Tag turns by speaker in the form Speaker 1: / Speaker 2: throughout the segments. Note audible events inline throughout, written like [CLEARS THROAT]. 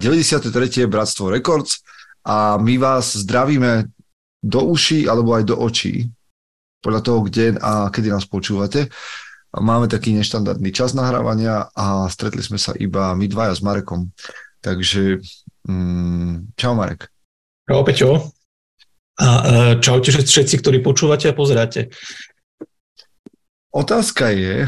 Speaker 1: 93. Bratstvo Records a my vás zdravíme do uší alebo aj do očí, podľa toho, kde a kedy nás počúvate. Máme taký neštandardný čas nahrávania a stretli sme sa iba my dvaja s Marekom. Takže mm, čau Marek.
Speaker 2: Čau Peťo. A čaute všetci, ktorí počúvate a pozeráte.
Speaker 1: Otázka je,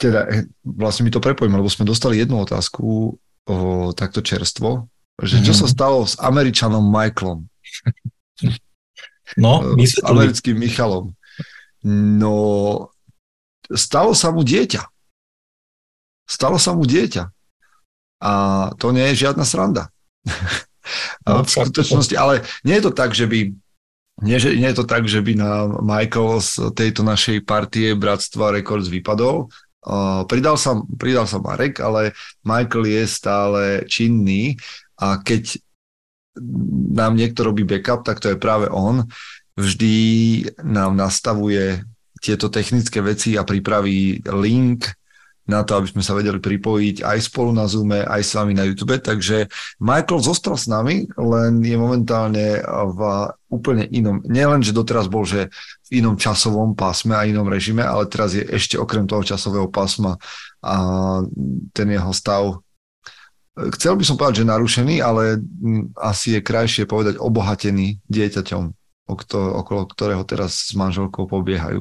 Speaker 1: teda eh, vlastne mi to prepojím, lebo sme dostali jednu otázku o, takto čerstvo, že čo mm. sa stalo s Američanom Michaelom?
Speaker 2: No, [LAUGHS]
Speaker 1: s americkým Michalom. No, stalo sa mu dieťa. Stalo sa mu dieťa. A to nie je žiadna sranda. [LAUGHS] No, v skutočnosti, ale nie je to tak, že by nie, že, nie je to tak, že by na Michael z tejto našej partie Bratstva Records vypadol. Uh, pridal, sa, pridal sa Marek, ale Michael je stále činný a keď nám niekto robí backup, tak to je práve on. Vždy nám nastavuje tieto technické veci a pripraví link na to, aby sme sa vedeli pripojiť aj spolu na Zoome, aj s vami na YouTube. Takže Michael zostal s nami, len je momentálne v úplne inom, nielen, že doteraz bol, že v inom časovom pásme a inom režime, ale teraz je ešte okrem toho časového pásma a ten jeho stav chcel by som povedať, že narušený, ale asi je krajšie povedať obohatený dieťaťom, okolo ktorého teraz s manželkou pobiehajú.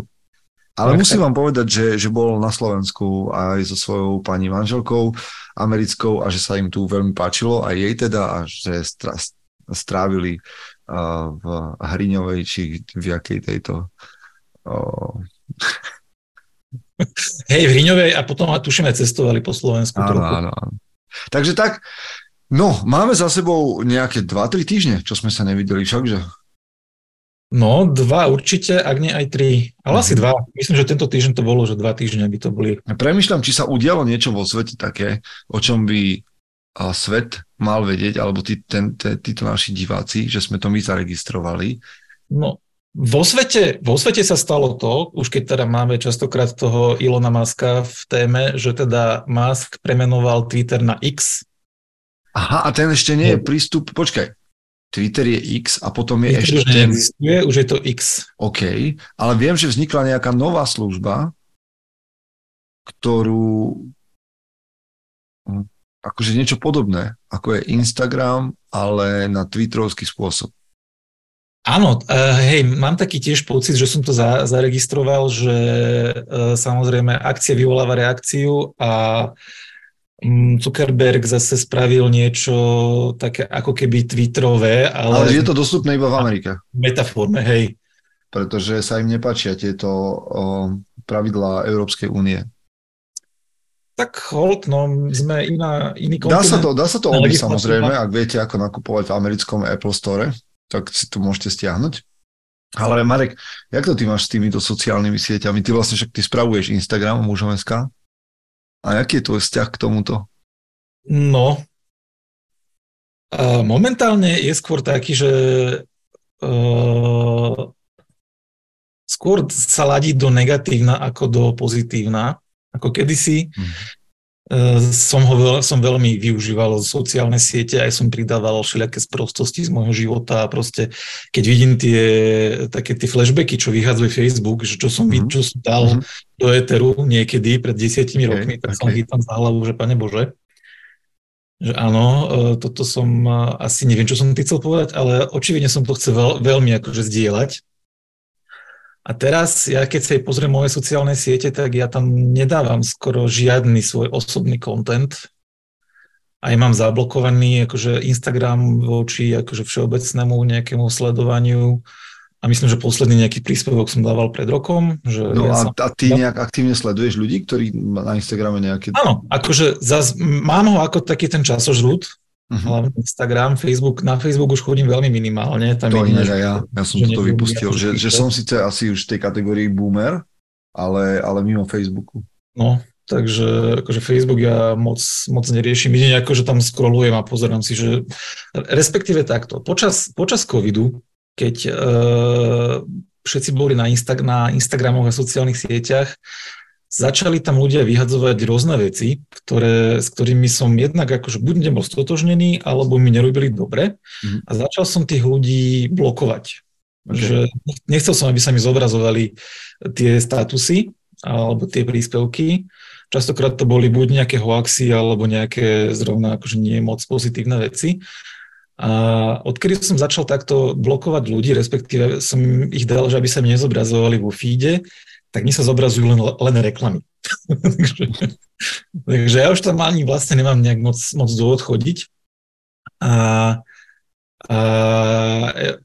Speaker 1: Ale musím vám povedať, že, že bol na Slovensku aj so svojou pani manželkou americkou a že sa im tu veľmi páčilo, aj jej teda, a že strávili v Hriňovej, či v jakej tejto... Uh... [LAUGHS]
Speaker 2: Hej, v Hriňovej a potom tušíme cestovali po Slovensku
Speaker 1: áno, trochu. Áno, áno. Takže tak, no, máme za sebou nejaké 2-3 týždne, čo sme sa nevideli, všakže.
Speaker 2: No, dva určite, ak nie aj tri. Ale asi mhm. dva. Myslím, že tento týždeň to bolo, že dva týždne by to boli.
Speaker 1: Premýšľam, či sa udialo niečo vo svete také, o čom by a svet mal vedieť, alebo tí, ten, te, títo naši diváci, že sme to my zaregistrovali.
Speaker 2: No, vo svete, vo svete sa stalo to, už keď teda máme častokrát toho Ilona Maska v téme, že teda Musk premenoval Twitter na X.
Speaker 1: Aha, a ten ešte nie je no. prístup, počkaj, Twitter je X a potom je
Speaker 2: Twitter
Speaker 1: ešte
Speaker 2: už ten... Už je to X.
Speaker 1: OK, ale viem, že vznikla nejaká nová služba, ktorú akože niečo podobné, ako je Instagram, ale na twitterovský spôsob.
Speaker 2: Áno, uh, hej, mám taký tiež pocit, že som to za, zaregistroval, že uh, samozrejme akcia vyvoláva reakciu a Mm, Zuckerberg zase spravil niečo také ako keby Twitterové, ale...
Speaker 1: Ale je to dostupné iba v Amerike.
Speaker 2: V metaforme, hej.
Speaker 1: Pretože sa im nepáčia tieto pravidlá Európskej únie.
Speaker 2: Tak hold, no, sme iná, iný
Speaker 1: kontinent. Dá sa to, dá sa to obísť samozrejme, ak viete, ako nakupovať v americkom Apple Store, tak si to môžete stiahnuť. Ale Marek, jak to ty máš s týmito sociálnymi sieťami? Ty vlastne však ty spravuješ Instagram, mužom.sk? A aký je tvoj vzťah k tomuto?
Speaker 2: No, momentálne je skôr taký, že uh, skôr sa ladí do negatívna ako do pozitívna, ako kedysi. Mm. Som ho som veľmi využíval sociálne siete, aj som pridával všelijaké sprostosti z môjho života a proste, keď vidím tie také tie flashbacky, čo vyhadzuje Facebook, že čo som, mm-hmm. čo som dal mm-hmm. do Eteru niekedy pred desiatimi okay, rokmi, tak okay. som chytam za hlavu, že pane Bože, že áno, eh, toto som eh, asi neviem, čo som ty chcel povedať, ale očividne som to chcel veľmi akože zdieľať a teraz, ja keď sa pozriem moje sociálne siete, tak ja tam nedávam skoro žiadny svoj osobný content. Aj mám zablokovaný akože Instagram voči akože všeobecnému nejakému sledovaniu. A myslím, že posledný nejaký príspevok som dával pred rokom. Že
Speaker 1: no
Speaker 2: ja
Speaker 1: a, som... a ty nejak aktívne sleduješ ľudí, ktorí na Instagrame nejaké...
Speaker 2: Áno, akože zaz, mám ho ako taký ten časožrút, Uh-huh. Hlavne Instagram, Facebook. Na Facebook už chodím veľmi minimálne.
Speaker 1: Tam to iné, ja, ja som toto vypustil, že, že som síce asi už v tej kategórii boomer, ale, ale mimo Facebooku.
Speaker 2: No, takže akože Facebook ja moc, moc neriešim. Jedine ako, že tam scrollujem a pozerám si, že respektíve takto. Počas, počas covidu, keď uh, všetci boli na, Insta, na Instagramoch a sociálnych sieťach, začali tam ľudia vyhadzovať rôzne veci, ktoré, s ktorými som jednak akože buď nebol stotožnený, alebo mi nerobili dobre mm. a začal som tých ľudí blokovať. Okay. Že nechcel som, aby sa mi zobrazovali tie statusy alebo tie príspevky. Častokrát to boli buď nejaké hoaxy alebo nejaké zrovna akože nie moc pozitívne veci. A odkedy som začal takto blokovať ľudí, respektíve som ich dal, že aby sa mi nezobrazovali vo feede, tak mi sa zobrazujú len, len reklamy. [LAUGHS] takže, takže ja už tam ani vlastne nemám nejak moc, moc dôvod chodiť. A, a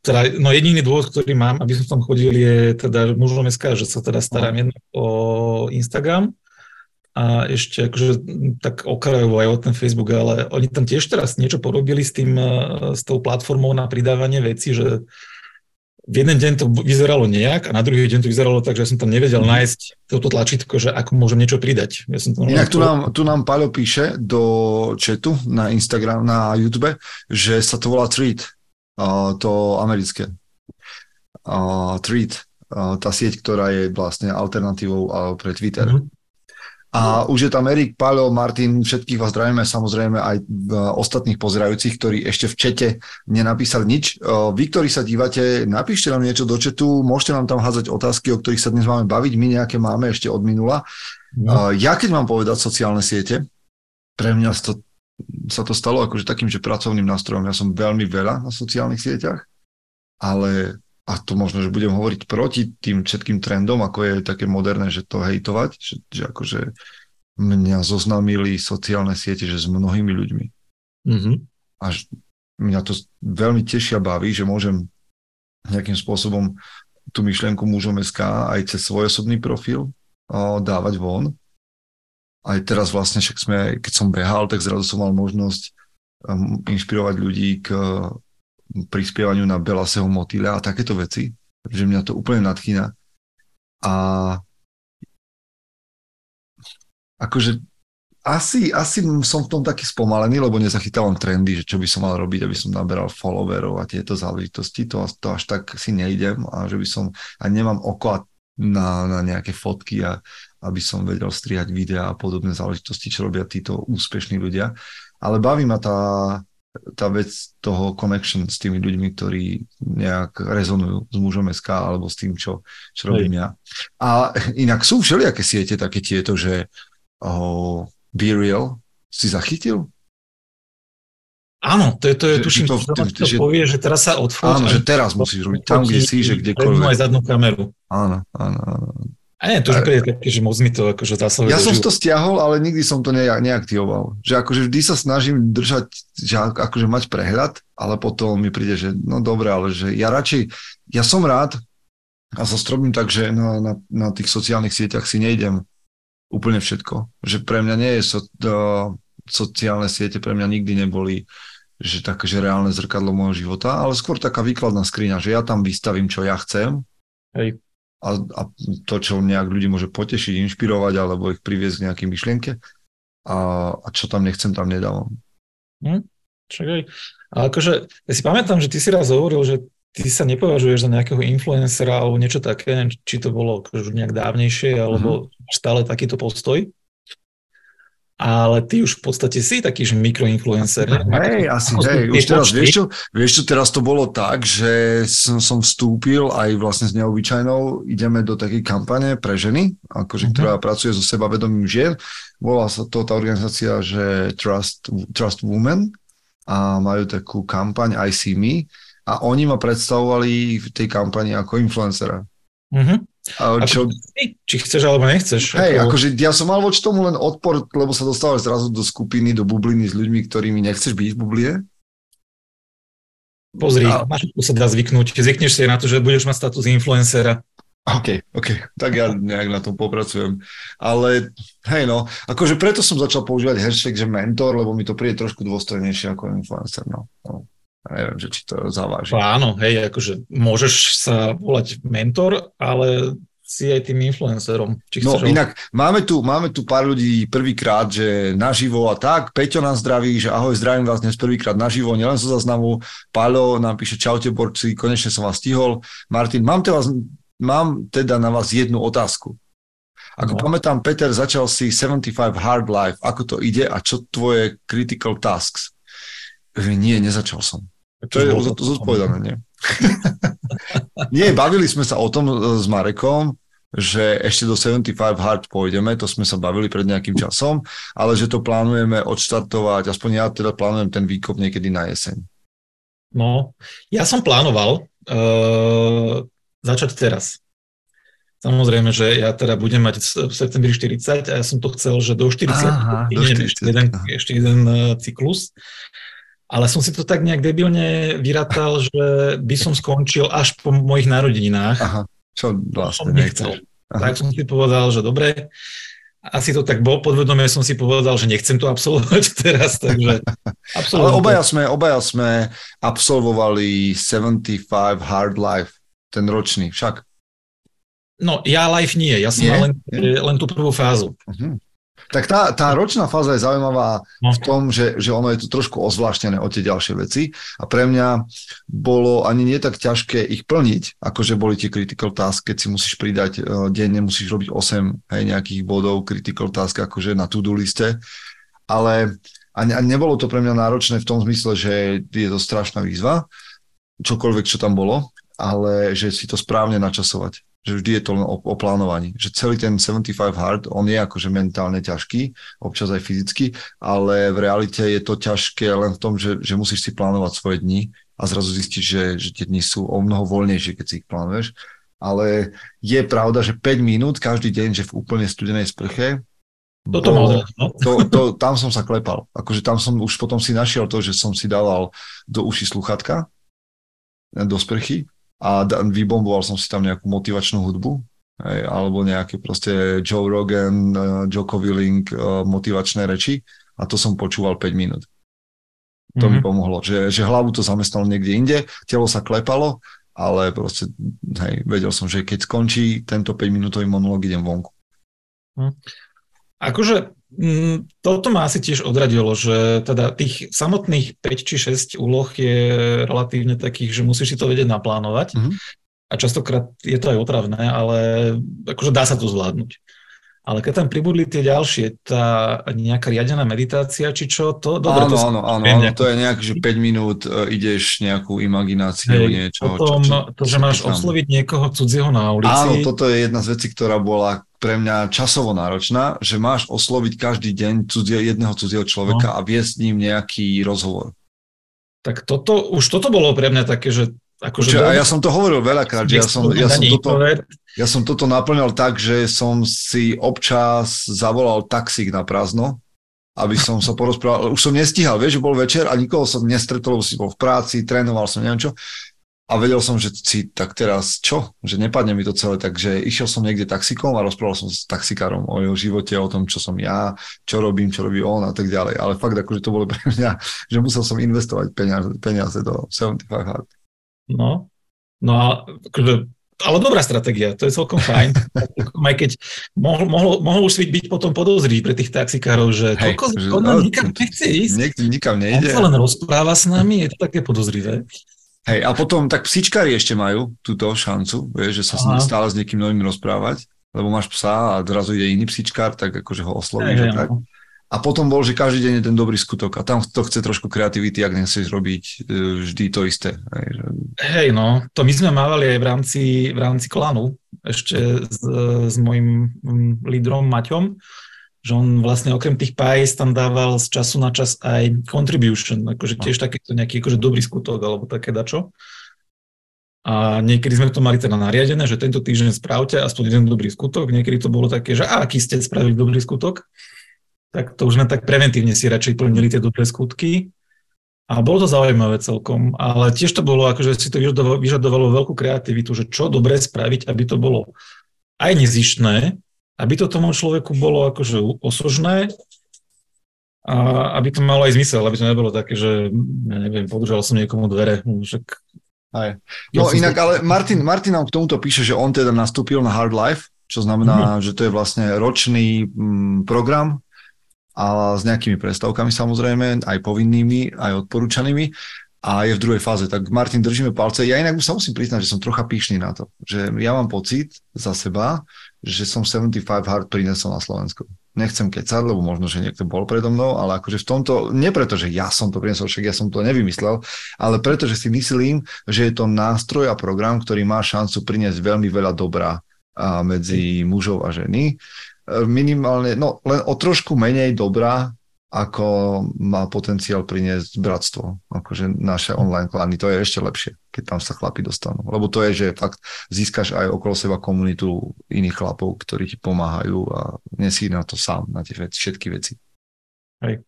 Speaker 2: teda, no jediný dôvod, ktorý mám, aby som tam chodil, je teda mužom SK, že sa teda starám jedno o Instagram a ešte akože tak okrajovo aj o ten Facebook, ale oni tam tiež teraz niečo porobili s tým, eh, s tou platformou na pridávanie veci, že v jeden deň to vyzeralo nejak a na druhý deň to vyzeralo tak, že som tam nevedel mm. nájsť toto tlačítko, že ako môžem niečo pridať.
Speaker 1: Ja som tam Inak tu nám, tu nám Paľo píše do chatu na Instagram, na YouTube, že sa to volá Tweet, uh, to americké. Uh, Tweet, uh, tá sieť, ktorá je vlastne alternatívou uh, pre Twitter. Mm-hmm. A už je tam Erik, Paľo, Martin, všetkých vás zdravíme, samozrejme aj ostatných pozerajúcich, ktorí ešte v čete nenapísali nič. Vy, ktorí sa dívate, napíšte nám niečo do četu, môžete nám tam házať otázky, o ktorých sa dnes máme baviť, my nejaké máme ešte od minula. No. Ja keď mám povedať sociálne siete, pre mňa to, sa to stalo akože takým, že pracovným nástrojom. Ja som veľmi veľa na sociálnych sieťach, ale a to možno, že budem hovoriť proti tým všetkým trendom, ako je také moderné, že to hejtovať, že, že akože mňa zoznámili sociálne siete, že s mnohými ľuďmi. Mm-hmm. Až mňa to veľmi tešia baví, že môžem nejakým spôsobom tú myšlienku mužom SK aj cez svoj osobný profil o, dávať von. Aj teraz vlastne, však sme, keď som behal, tak zrazu som mal možnosť um, inšpirovať ľudí k prispievaniu na Belaseho motýľa a takéto veci, že mňa to úplne nadchýna. A akože asi, asi som v tom taký spomalený, lebo nezachytávam trendy, že čo by som mal robiť, aby som naberal followerov a tieto záležitosti, to, to až tak si nejdem a že by som, a nemám oko na, na nejaké fotky a aby som vedel strihať videá a podobné záležitosti, čo robia títo úspešní ľudia. Ale baví ma tá, tá vec toho connection s tými ľuďmi, ktorí nejak rezonujú s mužom SK alebo s tým, čo, čo robím ja. A inak sú všelijaké siete také tieto, že oh, Be Real si zachytil?
Speaker 2: Áno, to je, to je tuším, to, to, to, že, povie, že teraz sa odfoť.
Speaker 1: Áno, že teraz musíš robiť tam, kde si, že kdekoľvek.
Speaker 2: aj zadnú kameru.
Speaker 1: Áno, áno, áno.
Speaker 2: A nie, to už je také, že moc mi to akože zasahuje
Speaker 1: Ja som to stiahol, ale nikdy som to ne, neaktivoval. Že akože vždy sa snažím držať, že akože mať prehľad, ale potom mi príde, že no dobre, ale že ja radšej, ja som rád a sa strobím tak, že na, na, na tých sociálnych sieťach si nejdem úplne všetko. Že pre mňa nie je so, to, sociálne siete, pre mňa nikdy neboli že také, že reálne zrkadlo môjho života, ale skôr taká výkladná skriňa, že ja tam vystavím, čo ja chcem. Hej a, a to, čo nejak ľudí môže potešiť, inšpirovať alebo ich priviesť k nejakej myšlienke a, a čo tam nechcem, tam nedávam.
Speaker 2: Hm, čakaj. Ale akože, ja si pamätám, že ty si raz hovoril, že ty sa nepovažuješ za nejakého influencera alebo niečo také, či to bolo akože nejak dávnejšie, alebo mm-hmm. stále takýto postoj ale ty už v podstate si taký, že mikroinfluencer.
Speaker 1: Hej, asi, hej, už teraz, vieš čo, vieš čo, teraz to bolo tak, že som, som vstúpil aj vlastne s neobyčajnou, ideme do takej kampane pre ženy, akože, uh-huh. ktorá pracuje so sebavedomím žien. Volá sa to tá organizácia, že Trust, Trust Women a majú takú kampaň I See Me a oni ma predstavovali v tej kampani ako influencera. Uh-huh.
Speaker 2: A čo... Či chceš alebo nechceš.
Speaker 1: Hej, ako... akože ja som mal voči tomu len odpor, lebo sa dostávaš zrazu do skupiny, do bubliny s ľuďmi, ktorými nechceš byť v bublie.
Speaker 2: Pozri, a... máš sa dá zvyknúť. Zvykneš si na to, že budeš mať status influencera.
Speaker 1: OK, OK, tak ja nejak na tom popracujem. Ale hej no, akože preto som začal používať hashtag, že mentor, lebo mi to príde trošku dôstojnejšie ako influencer, no. no. Neviem, že či to zaváži.
Speaker 2: Áno, hej, akože môžeš sa volať mentor, ale si aj tým influencerom.
Speaker 1: Či no inak, máme tu, máme tu pár ľudí prvýkrát, že naživo a tak, Peťo nás zdraví, že ahoj, zdravím vás dnes prvýkrát naživo, nielen zo zaznamu, Páľo nám píše čaute borci, konečne som vás stihol. Martin, mám, te vás, mám teda na vás jednu otázku. Ako no. pamätám, Peter, začal si 75 Hard Life, ako to ide a čo tvoje critical tasks? Nie, nezačal som. To je zodpovedané, nie? [LAUGHS] nie, bavili sme sa o tom e, s Marekom, že ešte do 75 hard pôjdeme, to sme sa bavili pred nejakým časom, ale že to plánujeme odštartovať, aspoň ja teda plánujem ten výkop niekedy na jeseň.
Speaker 2: No, ja som plánoval uh, začať teraz. Samozrejme, že ja teda budem mať v septembri 40 a ja som to chcel, že do 40, Aha, do 40 ešte, jeden, ešte jeden e, cyklus. Ale som si to tak nejak debilne vyratal, že by som skončil až po mojich narodeninách.
Speaker 1: Aha. Čo vlastne
Speaker 2: nechcel. Tak som si povedal, že dobre, asi to tak bol, podvedome som si povedal, že nechcem to absolvovať [LAUGHS] teraz, takže [LAUGHS]
Speaker 1: Ale obaja sme, obaja sme absolvovali 75 Hard Life, ten ročný, však.
Speaker 2: No, ja life nie, ja som nie? len, len tú prvú fázu. Uh-huh.
Speaker 1: Tak tá, tá ročná fáza je zaujímavá no. v tom, že, že ono je to trošku ozvláštené od tie ďalšie veci. A pre mňa bolo ani nie tak ťažké ich plniť, akože boli tie critical task, keď si musíš pridať uh, denne, musíš robiť 8 hej, nejakých bodov critical task akože na to-do liste, ale a, ne, a nebolo to pre mňa náročné v tom zmysle, že je to strašná výzva, čokoľvek, čo tam bolo, ale že si to správne načasovať že vždy je to len o, o plánovaní. Že celý ten 75 hard, on je akože mentálne ťažký, občas aj fyzicky, ale v realite je to ťažké len v tom, že, že musíš si plánovať svoje dni a zrazu zistíš, že, že tie dni sú o mnoho voľnejšie, keď si ich plánuješ. Ale je pravda, že 5 minút každý deň, že v úplne studenej sprche,
Speaker 2: toto bolo, no. [LAUGHS]
Speaker 1: to, to, tam som sa klepal. Akože tam som už potom si našiel to, že som si dával do uši sluchatka do sprchy a vybomboval som si tam nejakú motivačnú hudbu, hej, alebo nejaké proste Joe Rogan, uh, Joko Willing uh, motivačné reči a to som počúval 5 minút. To mm-hmm. mi mhm. pomohlo, že, že hlavu to zamestnalo niekde inde, telo sa klepalo, ale proste, hej, vedel som, že keď skončí tento 5-minútový monológ, idem vonku.
Speaker 2: Mm. Akože toto ma asi tiež odradilo, že teda tých samotných 5 či 6 úloh je relatívne takých, že musíš si to vedieť naplánovať. Mm-hmm. A častokrát je to aj otravné, ale akože dá sa to zvládnuť. Ale keď tam pribudli tie ďalšie, tá nejaká riadená meditácia, či čo, to dobre.
Speaker 1: Áno,
Speaker 2: to
Speaker 1: áno, áno, áno, to je nejak, že 5 minút uh, ideš nejakú imagináciu, Hej, niečo.
Speaker 2: Potom čo, čo, to, že máš osloviť niekoho cudzieho na ulici.
Speaker 1: Áno, toto je jedna z vecí, ktorá bola pre mňa časovo náročná, že máš osloviť každý deň cudzie, jedného cudzieho človeka no. a viesť s ním nejaký rozhovor.
Speaker 2: Tak toto, už toto bolo pre mňa také, že
Speaker 1: Akože Učiže, a ja som to hovoril veľakrát, že ja som, ja, som toto, ja som toto naplňal tak, že som si občas zavolal taxík na prázdno, aby som sa porozprával. Už som nestíhal, vieš, bol večer a nikoho som nestretol, si bol v práci, trénoval som, neviem čo a vedel som, že si tak teraz čo, že nepadne mi to celé, takže išiel som niekde taxikom a rozprával som s taxikárom o jeho živote, o tom, čo som ja, čo robím, čo robí on a tak ďalej. Ale fakt, akože to bolo pre mňa, že musel som investovať peniaze, peniaze do 75 Hard.
Speaker 2: No, no a akože ale dobrá stratégia, to je celkom fajn. [LAUGHS] Aj keď mohol, mohol, mohol už byť potom podozrivý pre tých taxikárov, že Hej, koľko, že, no, nikam nechce ísť.
Speaker 1: Niekto nikam nejde.
Speaker 2: On sa len rozpráva s nami, je to také podozrivé.
Speaker 1: Hej, a potom tak psíčkári ešte majú túto šancu, vieš, že sa Aha. stále s niekým novým rozprávať, lebo máš psa a zrazu ide iný psíčkár, tak akože ho oslovíš. Hej, tak. No. A potom bol, že každý deň je ten dobrý skutok a tam to chce trošku kreativity, ak nechceš robiť e, vždy to isté.
Speaker 2: Hej, no, to my sme mávali aj v rámci, v rámci klanu, ešte s, s mojim lídrom Maťom, že on vlastne okrem tých pajs tam dával z času na čas aj contribution, akože tiež takýto nejaký akože dobrý skutok alebo také dačo. A niekedy sme to mali teda nariadené, že tento týždeň spravte aspoň jeden dobrý skutok, niekedy to bolo také, že a aký ste spravili dobrý skutok, tak to už sme tak preventívne si radšej plnili tie dobré skutky. A bolo to zaujímavé celkom, ale tiež to bolo, akože si to vyžadovalo, vyžadovalo veľkú kreativitu, že čo dobre spraviť, aby to bolo aj nezištné, aby to tomu človeku bolo akože osožné a aby to malo aj zmysel, aby to nebolo také, že ja neviem, podržal som niekomu dvere, však
Speaker 1: aj. No ja inak, ale Martin, Martin nám k tomuto píše, že on teda nastúpil na Hard Life, čo znamená, mm-hmm. že to je vlastne ročný mm, program a s nejakými prestavkami samozrejme, aj povinnými, aj odporúčanými. a je v druhej fáze. Tak Martin, držíme palce. Ja inak sa musím priznať, že som trocha píšný na to. Že ja mám pocit za seba, že som 75 hard prinesol na Slovensku. Nechcem kecať, lebo možno, že niekto bol predo mnou, ale akože v tomto, nie preto, že ja som to prinesol, však ja som to nevymyslel, ale preto, že si myslím, že je to nástroj a program, ktorý má šancu priniesť veľmi veľa dobrá medzi mužov a ženy. Minimálne, no len o trošku menej dobrá ako má potenciál priniesť bratstvo. Akože naše online klany, to je ešte lepšie, keď tam sa chlapi dostanú. Lebo to je, že fakt získaš aj okolo seba komunitu iných chlapov, ktorí ti pomáhajú a nesí na to sám, na tie veci, všetky veci.
Speaker 2: Hej.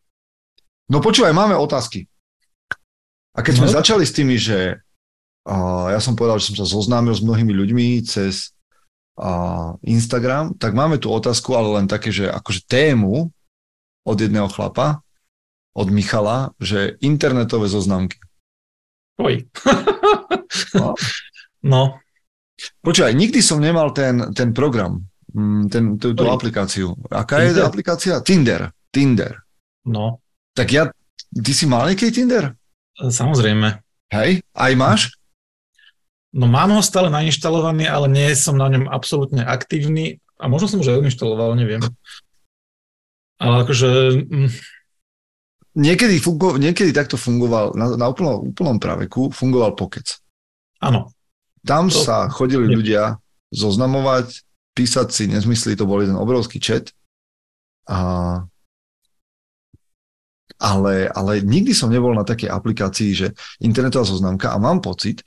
Speaker 1: No počúvaj, máme otázky. A keď sme no. začali s tými, že uh, ja som povedal, že som sa zoznámil s mnohými ľuďmi cez Instagram, tak máme tu otázku, ale len také, že akože tému, od jedného chlapa, od Michala, že internetové zoznamky.
Speaker 2: Oj. [LAUGHS] no. no.
Speaker 1: Počúvaj, nikdy som nemal ten, ten program, mm, ten, tú, tú aplikáciu. Aká Tinder? je aplikácia? Tinder. Tinder.
Speaker 2: No.
Speaker 1: Tak ja, ty si mal nejaký Tinder?
Speaker 2: Samozrejme.
Speaker 1: Hej, aj máš?
Speaker 2: No mám ho stále nainštalovaný, ale nie som na ňom absolútne aktívny a možno som už aj odinštaloval, neviem. Ale akože... Mm.
Speaker 1: Niekedy, fungo, niekedy takto fungoval, na, na úplnom, úplnom praveku fungoval pokec.
Speaker 2: Áno.
Speaker 1: Tam to... sa chodili nie. ľudia zoznamovať, písať si nezmysly, to bol jeden obrovský chat. A, ale, ale nikdy som nebol na takej aplikácii, že internetová zoznamka a mám pocit,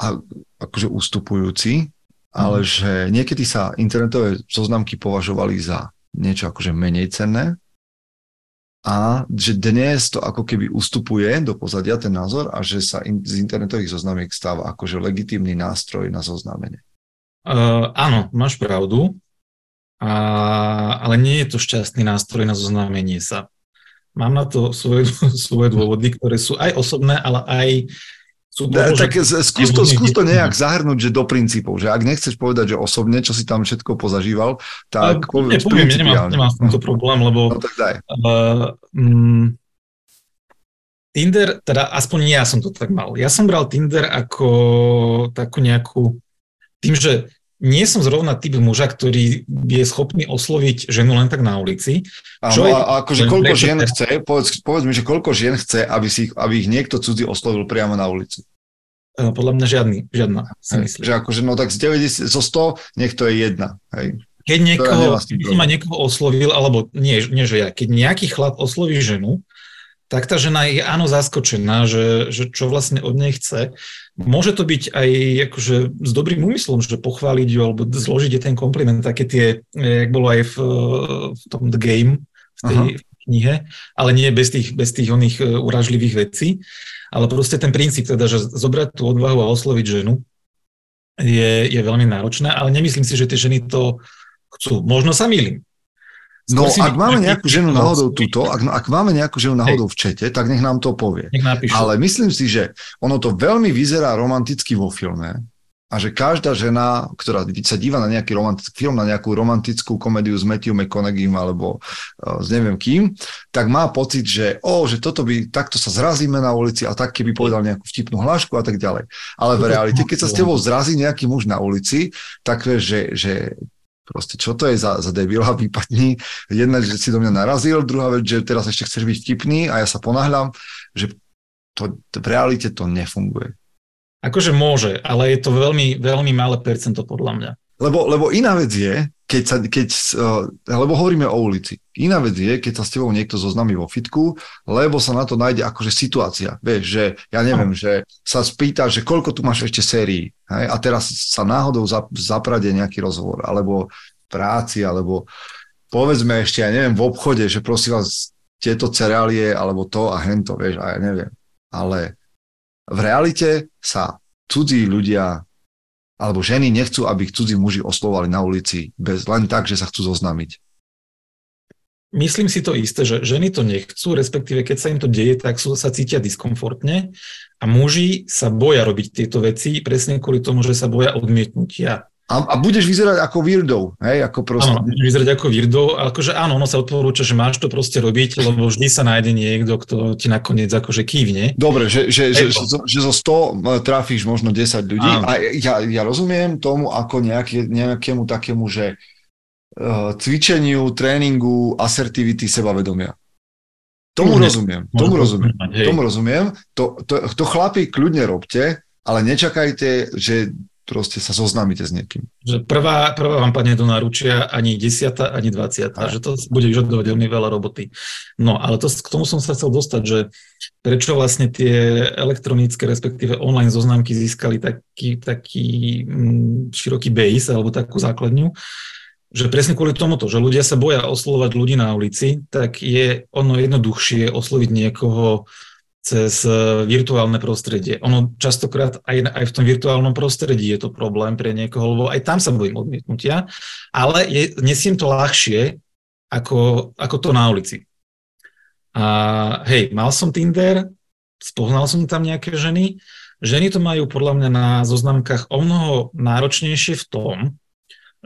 Speaker 1: a akože ustupujúci, ale mm. že niekedy sa internetové zoznamky považovali za niečo akože menej cenné a že dnes to ako keby ustupuje do pozadia ten názor a že sa in, z internetových zoznamiek stáva akože legitímny nástroj na zoznámenie.
Speaker 2: Uh, áno, máš pravdu, a, ale nie je to šťastný nástroj na zoznámenie sa. Mám na to svoje, [LAUGHS] svoje dôvody, ktoré sú aj osobné, ale aj
Speaker 1: sú da, tak skús to, skús to nejak zahrnúť, že do princípov, že ak nechceš povedať, že osobne, čo si tam všetko pozažíval, tak
Speaker 2: povedz poviem, nemám, nemám s týmto problém, lebo
Speaker 1: no, tak daj.
Speaker 2: Uh, um, Tinder, teda aspoň ja som to tak mal. Ja som bral Tinder ako takú nejakú, tým, že nie som zrovna typ muža, ktorý je schopný osloviť ženu len tak na ulici.
Speaker 1: Čo Áno, a akože koľko žien chce, povedz, povedz mi, že koľko žien chce, aby, si, aby ich niekto cudzí oslovil priamo na ulici?
Speaker 2: E, podľa mňa žiadny, žiadna. Hej,
Speaker 1: že akože, no tak z 90, zo 100, nech to je jedna. Hej.
Speaker 2: Keď niekoho, keď ma niekoho oslovil, alebo nie, nie, že ja, keď nejaký chlap osloví ženu, tak tá žena je áno zaskočená, že, že čo vlastne od nej chce. Môže to byť aj akože s dobrým úmyslom, že pochváliť ju alebo zložiť ten kompliment, také tie, jak bolo aj v, v tom The Game, v tej Aha. knihe, ale nie bez tých, bez tých oných e, uražlivých vecí, ale proste ten princíp teda, že zobrať tú odvahu a osloviť ženu je, je veľmi náročné, ale nemyslím si, že tie ženy to chcú. Možno sa milím,
Speaker 1: No, ak máme nejakú ženu náhodou túto, ak, ak máme nejakú ženu náhodou v čete, tak nech nám to povie. Ale myslím si, že ono to veľmi vyzerá romanticky vo filme a že každá žena, ktorá sa díva na nejaký romantický film, na nejakú romantickú komédiu s Matthew McConaugheym alebo uh, s neviem kým, tak má pocit, že o, že toto by, takto sa zrazíme na ulici a tak keby povedal nejakú vtipnú hlášku a tak ďalej. Ale v realite, keď sa s tebou zrazí nejaký muž na ulici, tak že, že Proste, čo to je za, za debila, [LAUGHS] vypadni. Jedna, že si do mňa narazil, druhá vec, že teraz ešte chceš byť vtipný a ja sa ponáhľam, že to, v realite to nefunguje.
Speaker 2: Akože môže, ale je to veľmi, veľmi malé percento podľa mňa.
Speaker 1: Lebo, lebo iná vec je, keď sa, keď, uh, lebo hovoríme o ulici. Iná vec je, keď sa s tebou niekto zoznámi vo fitku, lebo sa na to nájde akože situácia. Vieš, že ja neviem, že sa spýta, že koľko tu máš ešte sérií hej, a teraz sa náhodou zap, zaprade nejaký rozhovor, alebo práci, alebo povedzme ešte, ja neviem, v obchode, že prosím vás, tieto cereálie, alebo to a hento, vieš, a ja neviem. Ale v realite sa cudzí ľudia alebo ženy nechcú, aby ich cudzí muži oslovali na ulici bez, len tak, že sa chcú zoznámiť.
Speaker 2: Myslím si to isté, že ženy to nechcú, respektíve keď sa im to deje, tak sú, sa cítia diskomfortne a muži sa boja robiť tieto veci presne kvôli tomu, že sa boja odmietnutia.
Speaker 1: A, a budeš vyzerať ako weirdo, hej, ako proste.
Speaker 2: Áno, budeš vyzerať ako weirdo, akože áno, ono sa odporúča, že máš to proste robiť, lebo vždy sa nájde niekto, kto ti nakoniec akože kývne.
Speaker 1: Dobre, že, že, že, že, že zo 100 trafíš možno 10 ľudí áno. a ja, ja rozumiem tomu ako nejaké, nejakému takému, že uh, cvičeniu, tréningu, asertivity, sebavedomia. Tomu ne, rozumiem, tomu rozumiem, hej. tomu rozumiem. To, to, to chlapi kľudne robte, ale nečakajte, že proste sa zoznámite s niekým.
Speaker 2: Že prvá, prvá vám padne do náručia ani desiata, ani dvaciata, že to bude vyžadovať veľmi veľa roboty. No, ale to, k tomu som sa chcel dostať, že prečo vlastne tie elektronické, respektíve online zoznámky získali taký, taký mm, široký base alebo takú základňu, že presne kvôli tomuto, že ľudia sa boja oslovať ľudí na ulici, tak je ono jednoduchšie osloviť niekoho cez e, virtuálne prostredie. Ono častokrát aj, aj v tom virtuálnom prostredí je to problém pre niekoho, lebo aj tam sa bojím odmietnutia, ale je, nesiem to ľahšie ako, ako to na ulici. A hej, mal som Tinder, spoznal som tam nejaké ženy. Ženy to majú podľa mňa na zoznamkách o mnoho náročnejšie v tom,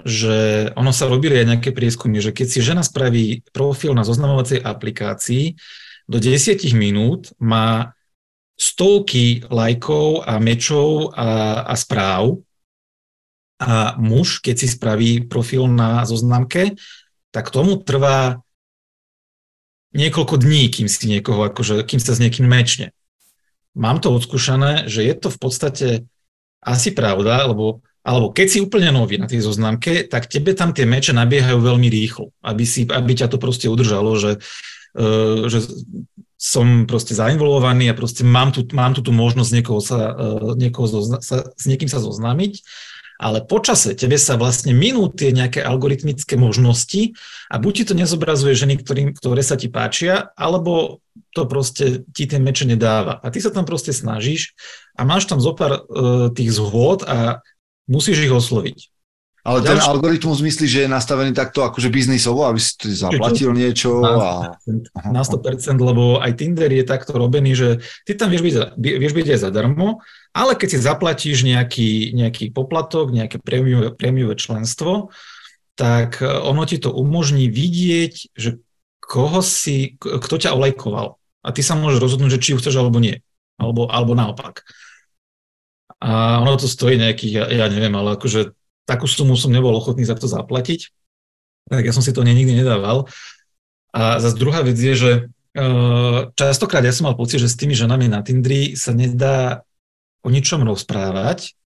Speaker 2: že ono sa robili aj nejaké prieskumy, že keď si žena spraví profil na zoznamovacej aplikácii, do 10 minút má stovky lajkov a mečov a, a správ a muž, keď si spraví profil na zoznamke, tak tomu trvá niekoľko dní, kým si niekoho, akože, kým sa s niekým mečne. Mám to odskúšané, že je to v podstate asi pravda, lebo alebo keď si úplne nový na tej zoznamke, tak tebe tam tie meče nabiehajú veľmi rýchlo, aby, si, aby ťa to proste udržalo, že že som proste zainvolovaný a proste mám tu, mám tu tú možnosť niekoho sa, eh, niekoho zozna, sa, s niekým sa zoznámiť, ale počase tebe sa vlastne minú tie nejaké algoritmické možnosti a buď ti to nezobrazuje ženy, ktorým, ktoré sa ti páčia, alebo to proste ti tie meče nedáva. A ty sa tam proste snažíš a máš tam zopár uh, tých zhôd a musíš ich osloviť.
Speaker 1: Ale ten Ďalší... algoritmus myslí, že je nastavený takto akože biznisovo, aby si zaplatil niečo a...
Speaker 2: Na 100%, lebo aj Tinder je takto robený, že ty tam vieš byť, vieš byť aj zadarmo, ale keď si zaplatíš nejaký, nejaký poplatok, nejaké prémiové, prémiové členstvo, tak e, ono ti to umožní vidieť, že koho si, kto ťa olejkoval. A ty sa môžeš rozhodnúť, že či ju chceš alebo nie. Alebo, alebo naopak. A ono to stojí nejakých, ja, ja neviem, ale akože takú sumu som nebol ochotný za to zaplatiť, tak ja som si to nikdy nedával. A zase druhá vec je, že uh, častokrát ja som mal pocit, že s tými ženami na Tindri sa nedá o ničom rozprávať,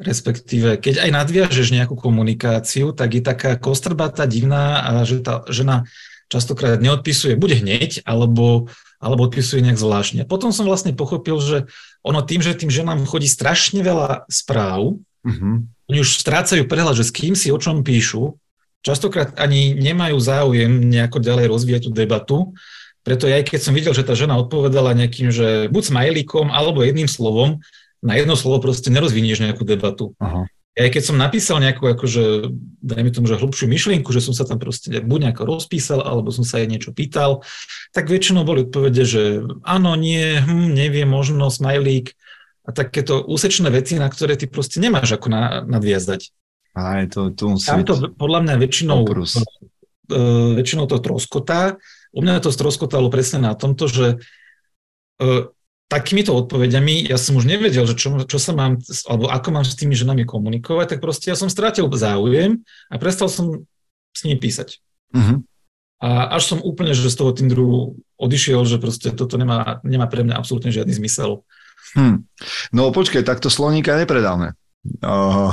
Speaker 2: respektíve keď aj nadviažeš nejakú komunikáciu, tak je taká kostrbatá, divná a že tá žena častokrát neodpisuje buď hneď, alebo, alebo odpisuje nejak zvláštne. Potom som vlastne pochopil, že ono tým, že tým ženám chodí strašne veľa správ, mm-hmm oni už strácajú prehľad, že s kým si o čom píšu, častokrát ani nemajú záujem nejako ďalej rozvíjať tú debatu, preto aj keď som videl, že tá žena odpovedala nejakým, že buď smajlíkom alebo jedným slovom, na jedno slovo proste nerozvinieš nejakú debatu. Aha. Aj keď som napísal nejakú, akože, dajme tomu, že hlbšiu myšlienku, že som sa tam proste buď nejako rozpísal, alebo som sa aj niečo pýtal, tak väčšinou boli odpovede, že áno, nie, hm, neviem, možno smajlík, a takéto úsečné veci, na ktoré ty proste nemáš ako na, nadviazdať.
Speaker 1: Aj to, to musí
Speaker 2: Tam to podľa mňa väčšinou, uh, väčšinou to troskotá. U mňa to stroskotalo presne na tomto, že uh, takýmito odpovediami ja som už nevedel, že čo, čo sa mám, alebo ako mám s tými ženami komunikovať, tak proste ja som strátil záujem a prestal som s nimi písať. Uh-huh. A až som úplne, že z toho Tinderu odišiel, že proste toto nemá, nemá pre mňa absolútne žiadny zmysel.
Speaker 1: Hm. No počkaj, takto sloníka nepredáme. Uh...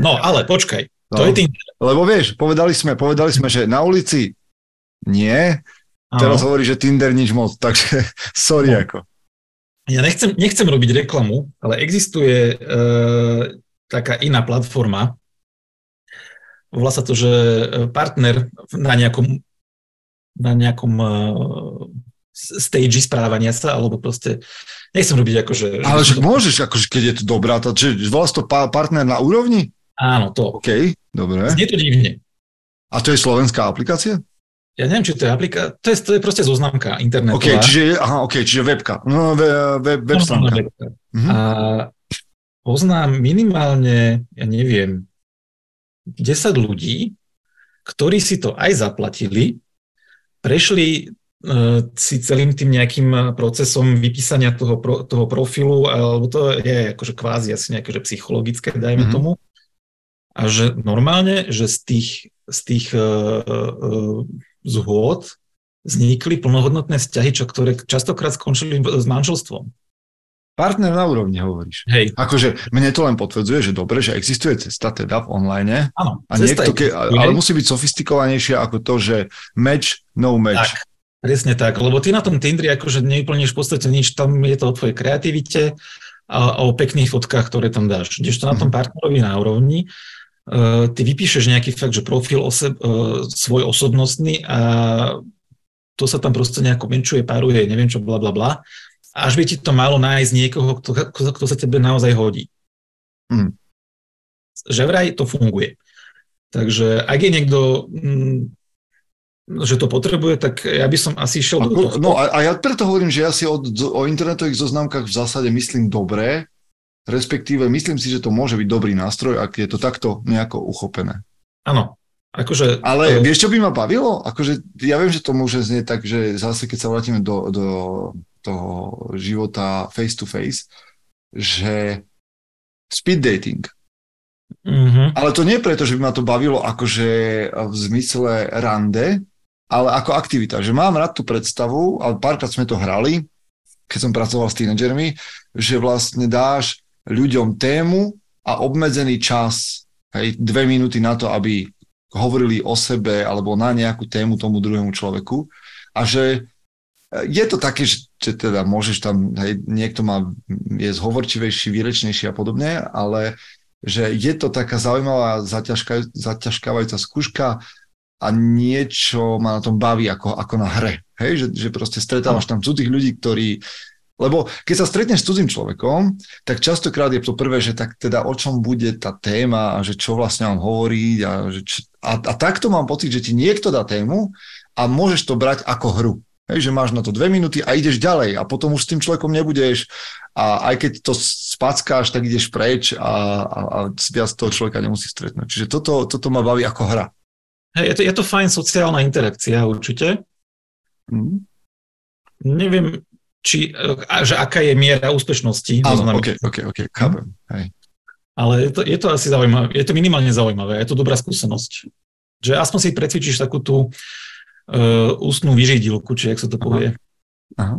Speaker 2: No ale počkaj, to no, je tým...
Speaker 1: Lebo vieš, povedali sme, povedali sme, že na ulici nie, teraz hovorí, že Tinder nič moc, [LAUGHS] takže sorry no. ako.
Speaker 2: Ja nechcem, nechcem robiť reklamu, ale existuje e, taká iná platforma, volá sa to, že partner na nejakom, na nejakom e, stage správania sa, alebo proste Nechcem robiť akože...
Speaker 1: Ale že môžeš, akože, keď je to dobrá, to, že voláš to partner na úrovni?
Speaker 2: Áno, to.
Speaker 1: OK, dobre.
Speaker 2: Znie to divne.
Speaker 1: A to je slovenská aplikácia?
Speaker 2: Ja neviem, či to je aplikácia, to je, to je proste zoznamka internetová.
Speaker 1: OK, čiže, aha, okay, čiže webka. No, web, web, web stránka.
Speaker 2: Mhm. A poznám minimálne, ja neviem, 10 ľudí, ktorí si to aj zaplatili, prešli si celým tým nejakým procesom vypísania toho, pro, toho profilu, alebo to je akože kvázi asi nejaké že psychologické, dajme mm-hmm. tomu. A že normálne, že z tých, z tých uh, uh, zhôd vznikli plnohodnotné vzťahy, čo, ktoré častokrát skončili s manželstvom.
Speaker 1: Partner na úrovni hovoríš.
Speaker 2: Hej.
Speaker 1: Akože mne to len potvrdzuje, že dobre, že existuje cesta teda v online.
Speaker 2: Áno,
Speaker 1: a niekto, ke, ale musí byť sofistikovanejšia ako to, že match, no match.
Speaker 2: Tak, presne tak, lebo ty na tom Tindri akože nevyplníš v podstate nič, tam je to o tvojej kreativite a o pekných fotkách, ktoré tam dáš. Kdežto na tom mhm. partnerovi na úrovni, uh, ty vypíšeš nejaký fakt, že profil ose, uh, svoj osobnostný a to sa tam proste nejako menšuje, páruje, neviem čo, bla bla bla až by ti to malo nájsť niekoho, kto, kto sa tebe naozaj hodí. Mm. Že vraj to funguje. Takže ak je niekto, mm, že to potrebuje, tak ja by som asi išiel
Speaker 1: do toho. No a, a ja preto hovorím, že ja si o, o internetových zoznamkách v zásade myslím dobré, respektíve myslím si, že to môže byť dobrý nástroj, ak je to takto nejako uchopené.
Speaker 2: Áno, Akože,
Speaker 1: Ale uh, vieš, čo by ma bavilo? Akože, ja viem, že to môže znieť tak, že zase keď sa vrátime do, do toho života face to face, že speed dating. Mm-hmm. Ale to nie preto, že by ma to bavilo akože v zmysle rande, ale ako aktivita. Že mám rád tú predstavu, ale párkrát sme to hrali, keď som pracoval s tínedžermi, že vlastne dáš ľuďom tému a obmedzený čas, hej, dve minúty na to, aby hovorili o sebe alebo na nejakú tému tomu druhému človeku a že je to také, že, že teda môžeš tam, hej, niekto má, je zhovorčivejší, výrečnejší a podobne, ale že je to taká zaujímavá, zaťažka, zaťažkávajúca skúška a niečo ma na tom baví ako, ako na hre. Hej, že, že proste stretávaš tam cudzích ľudí, ktorí lebo keď sa stretneš s cudzím človekom, tak častokrát je to prvé, že tak teda o čom bude tá téma a že čo vlastne mám hovoriť a, že č... a, a takto mám pocit, že ti niekto dá tému a môžeš to brať ako hru. Hej, že máš na to dve minúty a ideš ďalej a potom už s tým človekom nebudeš a aj keď to spackáš, tak ideš preč a, a, a viac toho človeka nemusí stretnúť. Čiže toto, toto ma baví ako hra.
Speaker 2: Hej, je to, je to fajn sociálna interakcia určite. Mm. Neviem, či, že aká je miera úspešnosti.
Speaker 1: Áno, ok, ok, ok, chápem. Hej.
Speaker 2: Ale je to, je to asi zaujímavé, je to minimálne zaujímavé, je to dobrá skúsenosť. Že aspoň si precvičíš takú tú uh, ústnú vyžidilku, či jak sa to povie. Aha. Aha.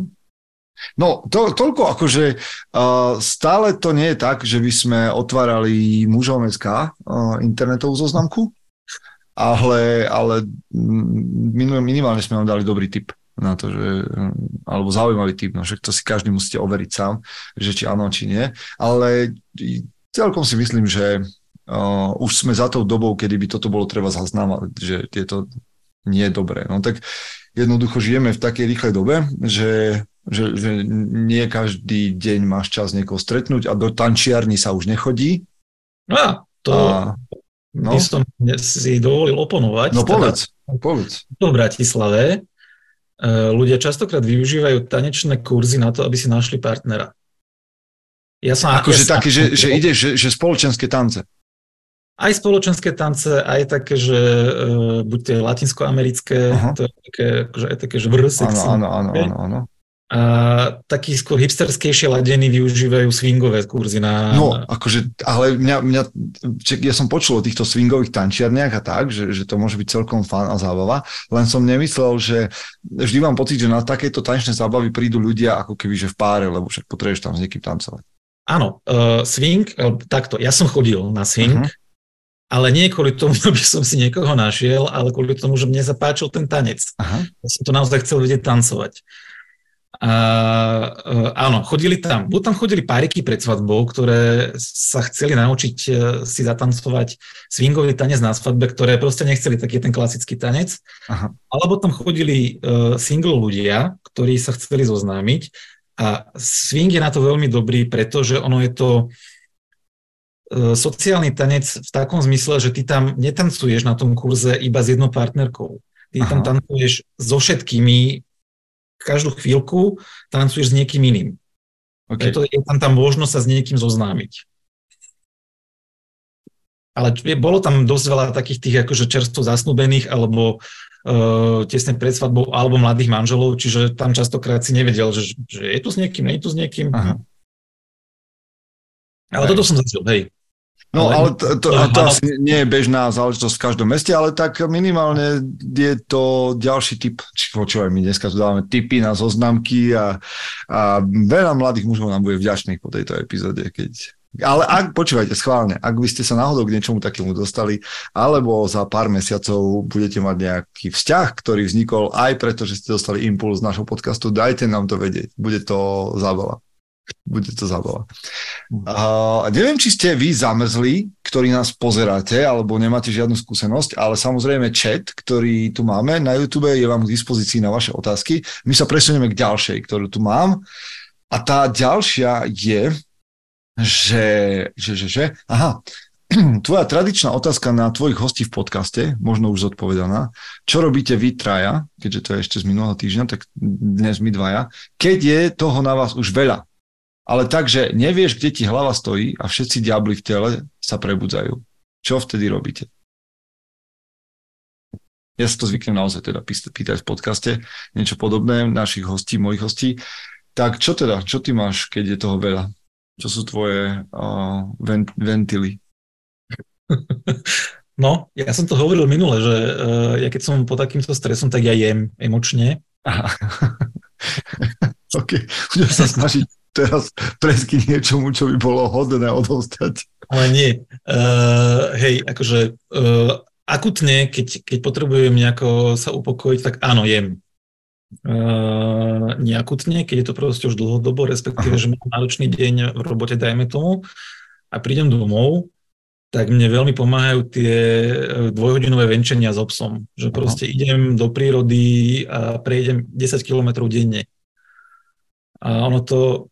Speaker 1: No, to, toľko akože uh, stále to nie je tak, že by sme otvárali mužom SK uh, internetovú zoznamku, ale, ale minimálne sme vám dali dobrý tip na to, že, alebo zaujímavý tip, no však to si každý musíte overiť sám, že či áno, či nie, ale celkom si myslím, že uh, už sme za tou dobou, kedy by toto bolo treba zaznávať, že tieto nie je dobré. No tak jednoducho žijeme v takej rýchlej dobe, že, že, že nie každý deň máš čas niekoho stretnúť a do tančiarni sa už nechodí.
Speaker 2: A, to a, no. by som si dovolil oponovať.
Speaker 1: No povedz, teda, povedz.
Speaker 2: V Bratislave e, ľudia častokrát využívajú tanečné kurzy na to, aby si našli partnera.
Speaker 1: Ja som, akože ja také, že, že ideš, že, že spoločenské tance
Speaker 2: aj spoločenské tance, aj také, že uh, buď tie latinskoamerické, uh-huh. to je také, akože, aj také, že vrr
Speaker 1: sexy. Áno, áno, áno, áno.
Speaker 2: A takí skôr hipsterskejšie ladení využívajú swingové kurzy na...
Speaker 1: No, akože, ale mňa, mňa, ja som počul o týchto swingových tančiarniach a tak, že, že to môže byť celkom fan a zábava, len som nemyslel, že vždy mám pocit, že na takéto tančné zábavy prídu ľudia ako keby, že v páre, lebo však potrebuješ tam s niekým tancovať.
Speaker 2: Áno, uh, swing, uh, takto, ja som chodil na swing, uh-huh ale nie kvôli tomu, [LAUGHS] aby som si niekoho našiel, ale kvôli tomu, že mne zapáčil ten tanec. Aha. Ja som to naozaj chcel vidieť tancovať. A, uh, áno, chodili tam, buď tam chodili páriky pred svadbou, ktoré sa chceli naučiť uh, si zatancovať swingový tanec na svadbe, ktoré proste nechceli taký ten klasický tanec, Aha. alebo tam chodili uh, single ľudia, ktorí sa chceli zoznámiť a swing je na to veľmi dobrý, pretože ono je to E, sociálny tanec v takom zmysle, že ty tam netancuješ na tom kurze iba s jednou partnerkou. Ty Aha. tam tancuješ so všetkými, každú chvíľku tancuješ s niekým iným. Okay. Preto je tam tá možnosť sa s niekým zoznámiť. ale bolo tam dosť veľa takých tých akože čerstvo zasnúbených alebo uh, tesne pred svadbou alebo mladých manželov, čiže tam častokrát si nevedel, že, že je tu s niekým, nie je tu s niekým. Aha. Ale hej. toto som zažil, hej.
Speaker 1: No ale, to, to, to asi nie je bežná záležitosť v každom meste, ale tak minimálne je to ďalší typ, či počúvaj, my dneska tu dávame tipy na zoznamky a, a veľa mladých mužov nám bude vďačných po tejto epizóde, keď ale ak, počúvajte, schválne, ak by ste sa náhodou k niečomu takému dostali, alebo za pár mesiacov budete mať nejaký vzťah, ktorý vznikol aj preto, že ste dostali impuls z našho podcastu, dajte nám to vedieť. Bude to zábava. Bude to zábava. Uh, neviem, či ste vy zamrzli, ktorí nás pozeráte, alebo nemáte žiadnu skúsenosť, ale samozrejme chat, ktorý tu máme na YouTube, je vám k dispozícii na vaše otázky. My sa presunieme k ďalšej, ktorú tu mám. A tá ďalšia je, že, že, že, že, aha, [CLEARS THROAT] tvoja tradičná otázka na tvojich hostí v podcaste, možno už zodpovedaná, čo robíte vy traja, keďže to je ešte z minulého týždňa, tak dnes my dvaja, keď je toho na vás už veľa, ale tak, že nevieš, kde ti hlava stojí a všetci diabli v tele sa prebudzajú. Čo vtedy robíte? Ja sa to zvyknem naozaj teda pýtať v podcaste, niečo podobné našich hostí, mojich hostí. Tak čo teda, čo ty máš, keď je toho veľa? Čo sú tvoje uh, vent, ventily? [LAUGHS]
Speaker 2: No, ja som to hovoril minule, že uh, ja keď som pod takýmto stresom, tak ja jem emočne. Aha. [LAUGHS]
Speaker 1: OK, budem sa [LAUGHS] snažiť teraz presky niečomu, čo by bolo hodné odostať.
Speaker 2: Ale nie. Uh, hej, akože uh, akutne, keď, keď potrebujem nejako sa upokojiť, tak áno, jem uh, neakutne, keď je to proste už dlhodobo, respektíve, Aha. že mám náročný deň v robote, dajme tomu, a prídem domov, tak mne veľmi pomáhajú tie dvojhodinové venčenia s obsom. Že proste Aha. idem do prírody a prejdem 10 km denne. A ono to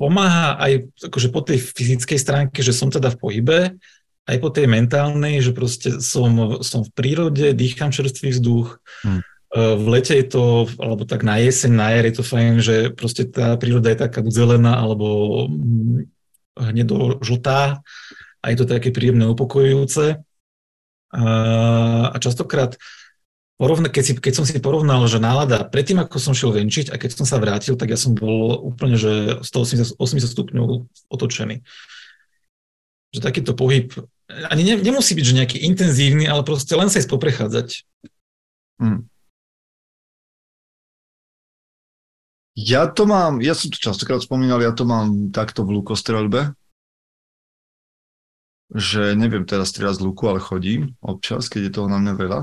Speaker 2: pomáha aj akože po tej fyzickej stránke, že som teda v pohybe, aj po tej mentálnej, že proste som, som v prírode, dýcham čerstvý vzduch, hmm. V lete je to, alebo tak na jeseň, na jar je to fajn, že proste tá príroda je taká zelená alebo mm, hnedo-žltá a je to také príjemné, upokojujúce. A, a častokrát, porovna, keď, si, keď som si porovnal, že nálada predtým, ako som šiel venčiť a keď som sa vrátil, tak ja som bol úplne, že 180, 80 stupňov otočený. Že takýto pohyb ani ne, nemusí byť že nejaký intenzívny, ale proste len sa ísť poprechádzať. Hmm.
Speaker 1: Ja to mám, ja som to častokrát spomínal, ja to mám takto v lukostrelbe, že neviem teraz strieľať z luku, ale chodím občas, keď je toho na mňa veľa.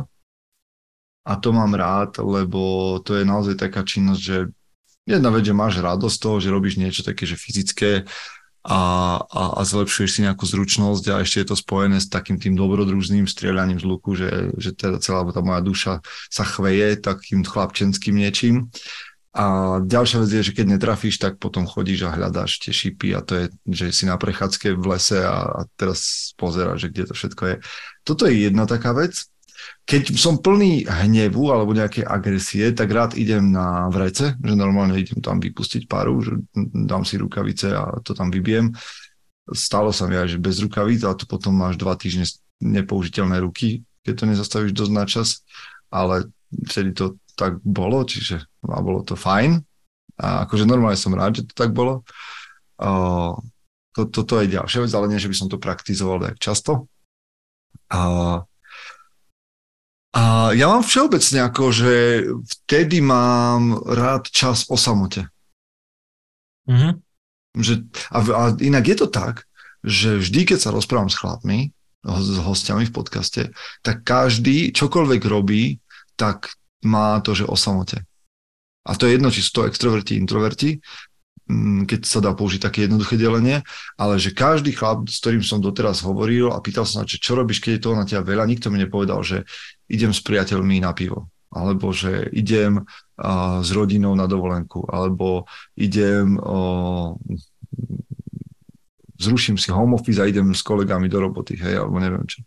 Speaker 1: A to mám rád, lebo to je naozaj taká činnosť, že jedna vec, že máš radosť z toho, že robíš niečo také, že fyzické a, a, a zlepšuješ si nejakú zručnosť a ešte je to spojené s takým tým dobrodružným strieľaním z luku, že, že teda celá tá moja duša sa chveje takým chlapčenským niečím. A ďalšia vec je, že keď netrafíš, tak potom chodíš a hľadáš tie šipy a to je, že si na prechádzke v lese a, a teraz pozeráš, že kde to všetko je. Toto je jedna taká vec. Keď som plný hnevu alebo nejakej agresie, tak rád idem na vrece, že normálne idem tam vypustiť paru, že dám si rukavice a to tam vybiem. Stalo sa mi aj, že bez rukavíc, a to potom máš dva týždne nepoužiteľné ruky, keď to nezastavíš dosť na čas, ale vtedy to tak bolo, čiže a bolo to fajn. A akože normálne som rád, že to tak bolo. Uh, to, toto je ďalšia vec, ale nie, že by som to praktizoval tak často. Uh, a ja mám všeobecne ako, že vtedy mám rád čas o samote. Mm-hmm. Že, a, a inak je to tak, že vždy, keď sa rozprávam s chlapmi, s hostiami v podcaste, tak každý čokoľvek robí, tak má to, že o samote. A to je jedno, či sú to extroverti, introverti, keď sa dá použiť také jednoduché delenie, ale že každý chlap, s ktorým som doteraz hovoril a pýtal som sa, čo robíš, keď je toho na teba veľa, nikto mi nepovedal, že idem s priateľmi na pivo, alebo že idem uh, s rodinou na dovolenku, alebo idem, uh, zruším si home office a idem s kolegami do roboty, hej, alebo neviem čo.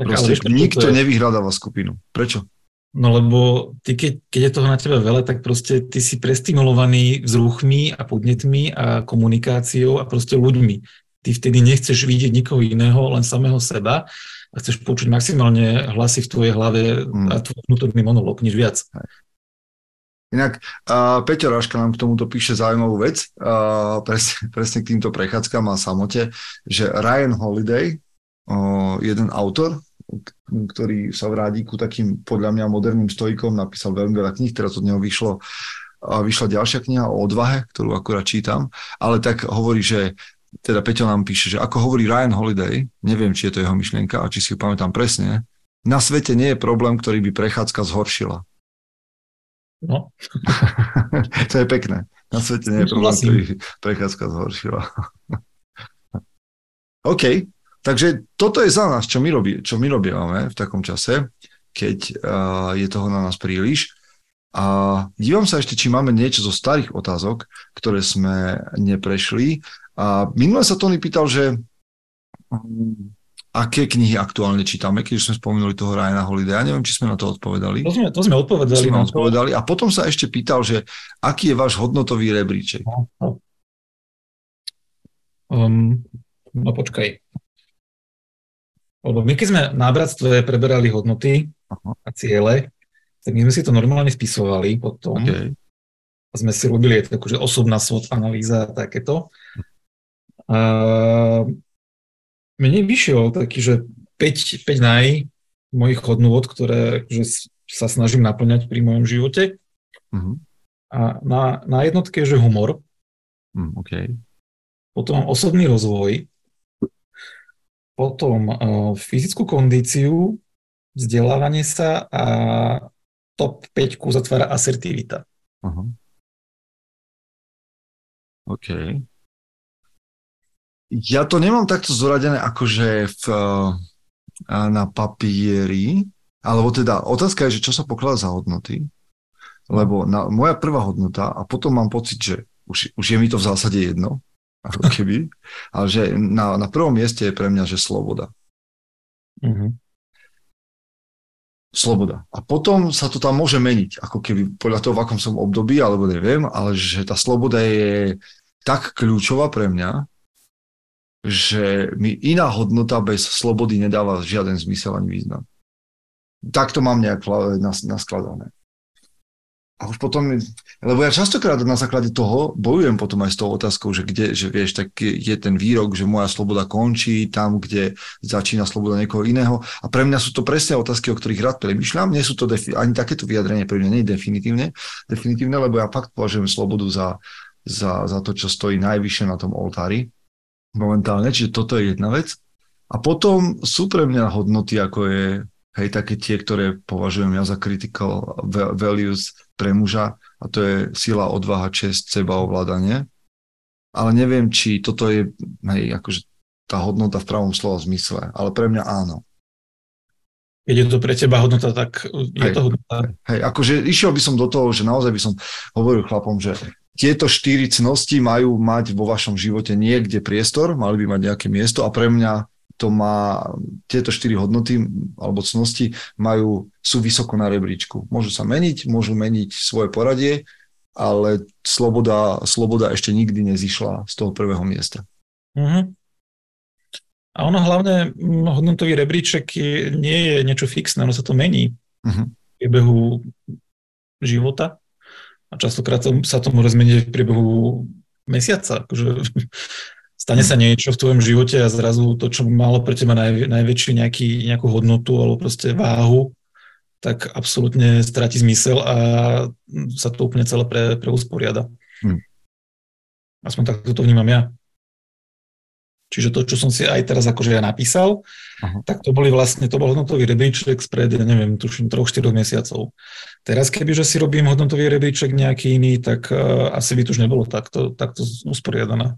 Speaker 1: Proste nikto nevyhľadáva skupinu. Prečo?
Speaker 2: No lebo ty, keď, keď je toho na teba veľa, tak proste ty si prestimulovaný vzruchmi a podnetmi a komunikáciou a proste ľuďmi. ty vtedy nechceš vidieť nikoho iného, len samého seba a chceš počuť maximálne hlasy v tvojej hlave mm. a tvoj vnútorný monolog, nič viac.
Speaker 1: Inak uh, Peťo Raška nám k tomuto píše zaujímavú vec, uh, presne, [LAUGHS] presne k týmto prechádzkam a samote, že Ryan Holiday, uh, jeden autor, ktorý sa vrádi ku takým podľa mňa moderným stojkom, napísal veľmi veľa kníh, teraz od neho vyšlo a vyšla ďalšia kniha o odvahe, ktorú akurát čítam, ale tak hovorí, že teda Peťo nám píše, že ako hovorí Ryan Holiday, neviem, či je to jeho myšlienka a či si ju pamätám presne, na svete nie je problém, ktorý by prechádzka zhoršila.
Speaker 2: No. [LAUGHS]
Speaker 1: to je pekné. Na svete nie je problém, ktorý by prechádzka zhoršila. [LAUGHS] OK, takže toto je za nás, čo my, robí, čo my robíme v takom čase, keď uh, je toho na nás príliš. A dívam sa ešte, či máme niečo zo starých otázok, ktoré sme neprešli. A minule sa Tony pýtal, že um, aké knihy aktuálne čítame, keď sme spomenuli toho Ryana Holiday. Ja neviem, či sme na to odpovedali.
Speaker 2: To sme, to sme odpovedali.
Speaker 1: Sme odpovedali. A potom sa ešte pýtal, že aký je váš hodnotový rebríček. No, no.
Speaker 2: Um, no počkaj. Lebo my keď sme na bratstve preberali hodnoty Aha. a ciele, tak my sme si to normálne spisovali potom. Okay. A sme si robili takú, že osobná SWOT analýza a takéto. A mne vyšiel taký, že 5, 5 naj mojich hodnôt, ktoré že sa snažím naplňať pri mojom živote. Uh-huh. A na, na jednotke je, že humor.
Speaker 1: Uh, okay.
Speaker 2: Potom osobný rozvoj. Potom uh, fyzickú kondíciu, vzdelávanie sa a top 5 zatvára asertivita. Uh-huh.
Speaker 1: OK. Ja to nemám takto zoradené akože v, na papieri, alebo teda otázka je, že čo sa pokladá za hodnoty, lebo na, moja prvá hodnota a potom mám pocit, že už, už je mi to v zásade jedno, ako keby, ale že na, na prvom mieste je pre mňa, že sloboda. Uh-huh sloboda. A potom sa to tam môže meniť, ako keby podľa toho, v akom som období, alebo neviem, ale že tá sloboda je tak kľúčová pre mňa, že mi iná hodnota bez slobody nedáva žiaden zmysel ani význam. Tak to mám nejak naskladané. A už potom, lebo ja častokrát na základe toho bojujem potom aj s tou otázkou, že kde, že vieš, tak je ten výrok, že moja sloboda končí tam, kde začína sloboda niekoho iného. A pre mňa sú to presne otázky, o ktorých rád premyšľam. Nie sú to defi- ani takéto vyjadrenie pre mňa nie je definitívne, definitívne, lebo ja fakt považujem slobodu za, za, za to, čo stojí najvyššie na tom oltári momentálne. Čiže toto je jedna vec. A potom sú pre mňa hodnoty, ako je hej, také tie, ktoré považujem ja za critical values, pre muža a to je sila, odvaha, čest, seba, ovládanie. Ale neviem, či toto je hej, akože tá hodnota v pravom slova zmysle, ale pre mňa áno.
Speaker 2: Keď je to pre teba hodnota, tak je hej, to hodnota.
Speaker 1: Hej, akože išiel by som do toho, že naozaj by som hovoril chlapom, že tieto štyri cnosti majú mať vo vašom živote niekde priestor, mali by mať nejaké miesto a pre mňa to má, tieto štyri hodnoty alebo cnosti majú, sú vysoko na rebríčku. Môžu sa meniť, môžu meniť svoje poradie, ale sloboda, sloboda ešte nikdy nezišla z toho prvého miesta. Uh-huh.
Speaker 2: A ono hlavne, hodnotový rebríček je, nie je niečo fixné, ono sa to mení uh-huh. v priebehu života a častokrát sa to môže zmeniť v priebehu mesiaca. Akože, stane sa niečo v tvojom živote a zrazu to, čo malo pre teba naj, najväčšiu nejaký, nejakú hodnotu alebo proste váhu, tak absolútne stráti zmysel a sa to úplne celé pre, preusporiada. Hmm. Aspoň takto to vnímam ja. Čiže to, čo som si aj teraz akože ja napísal, Aha. tak to boli vlastne, to bol hodnotový rebríček spred, ja neviem, tuším, troch, štyroch mesiacov. Teraz keby, že si robím hodnotový rebríček nejaký iný, tak uh, asi by to už nebolo takto, takto usporiadané.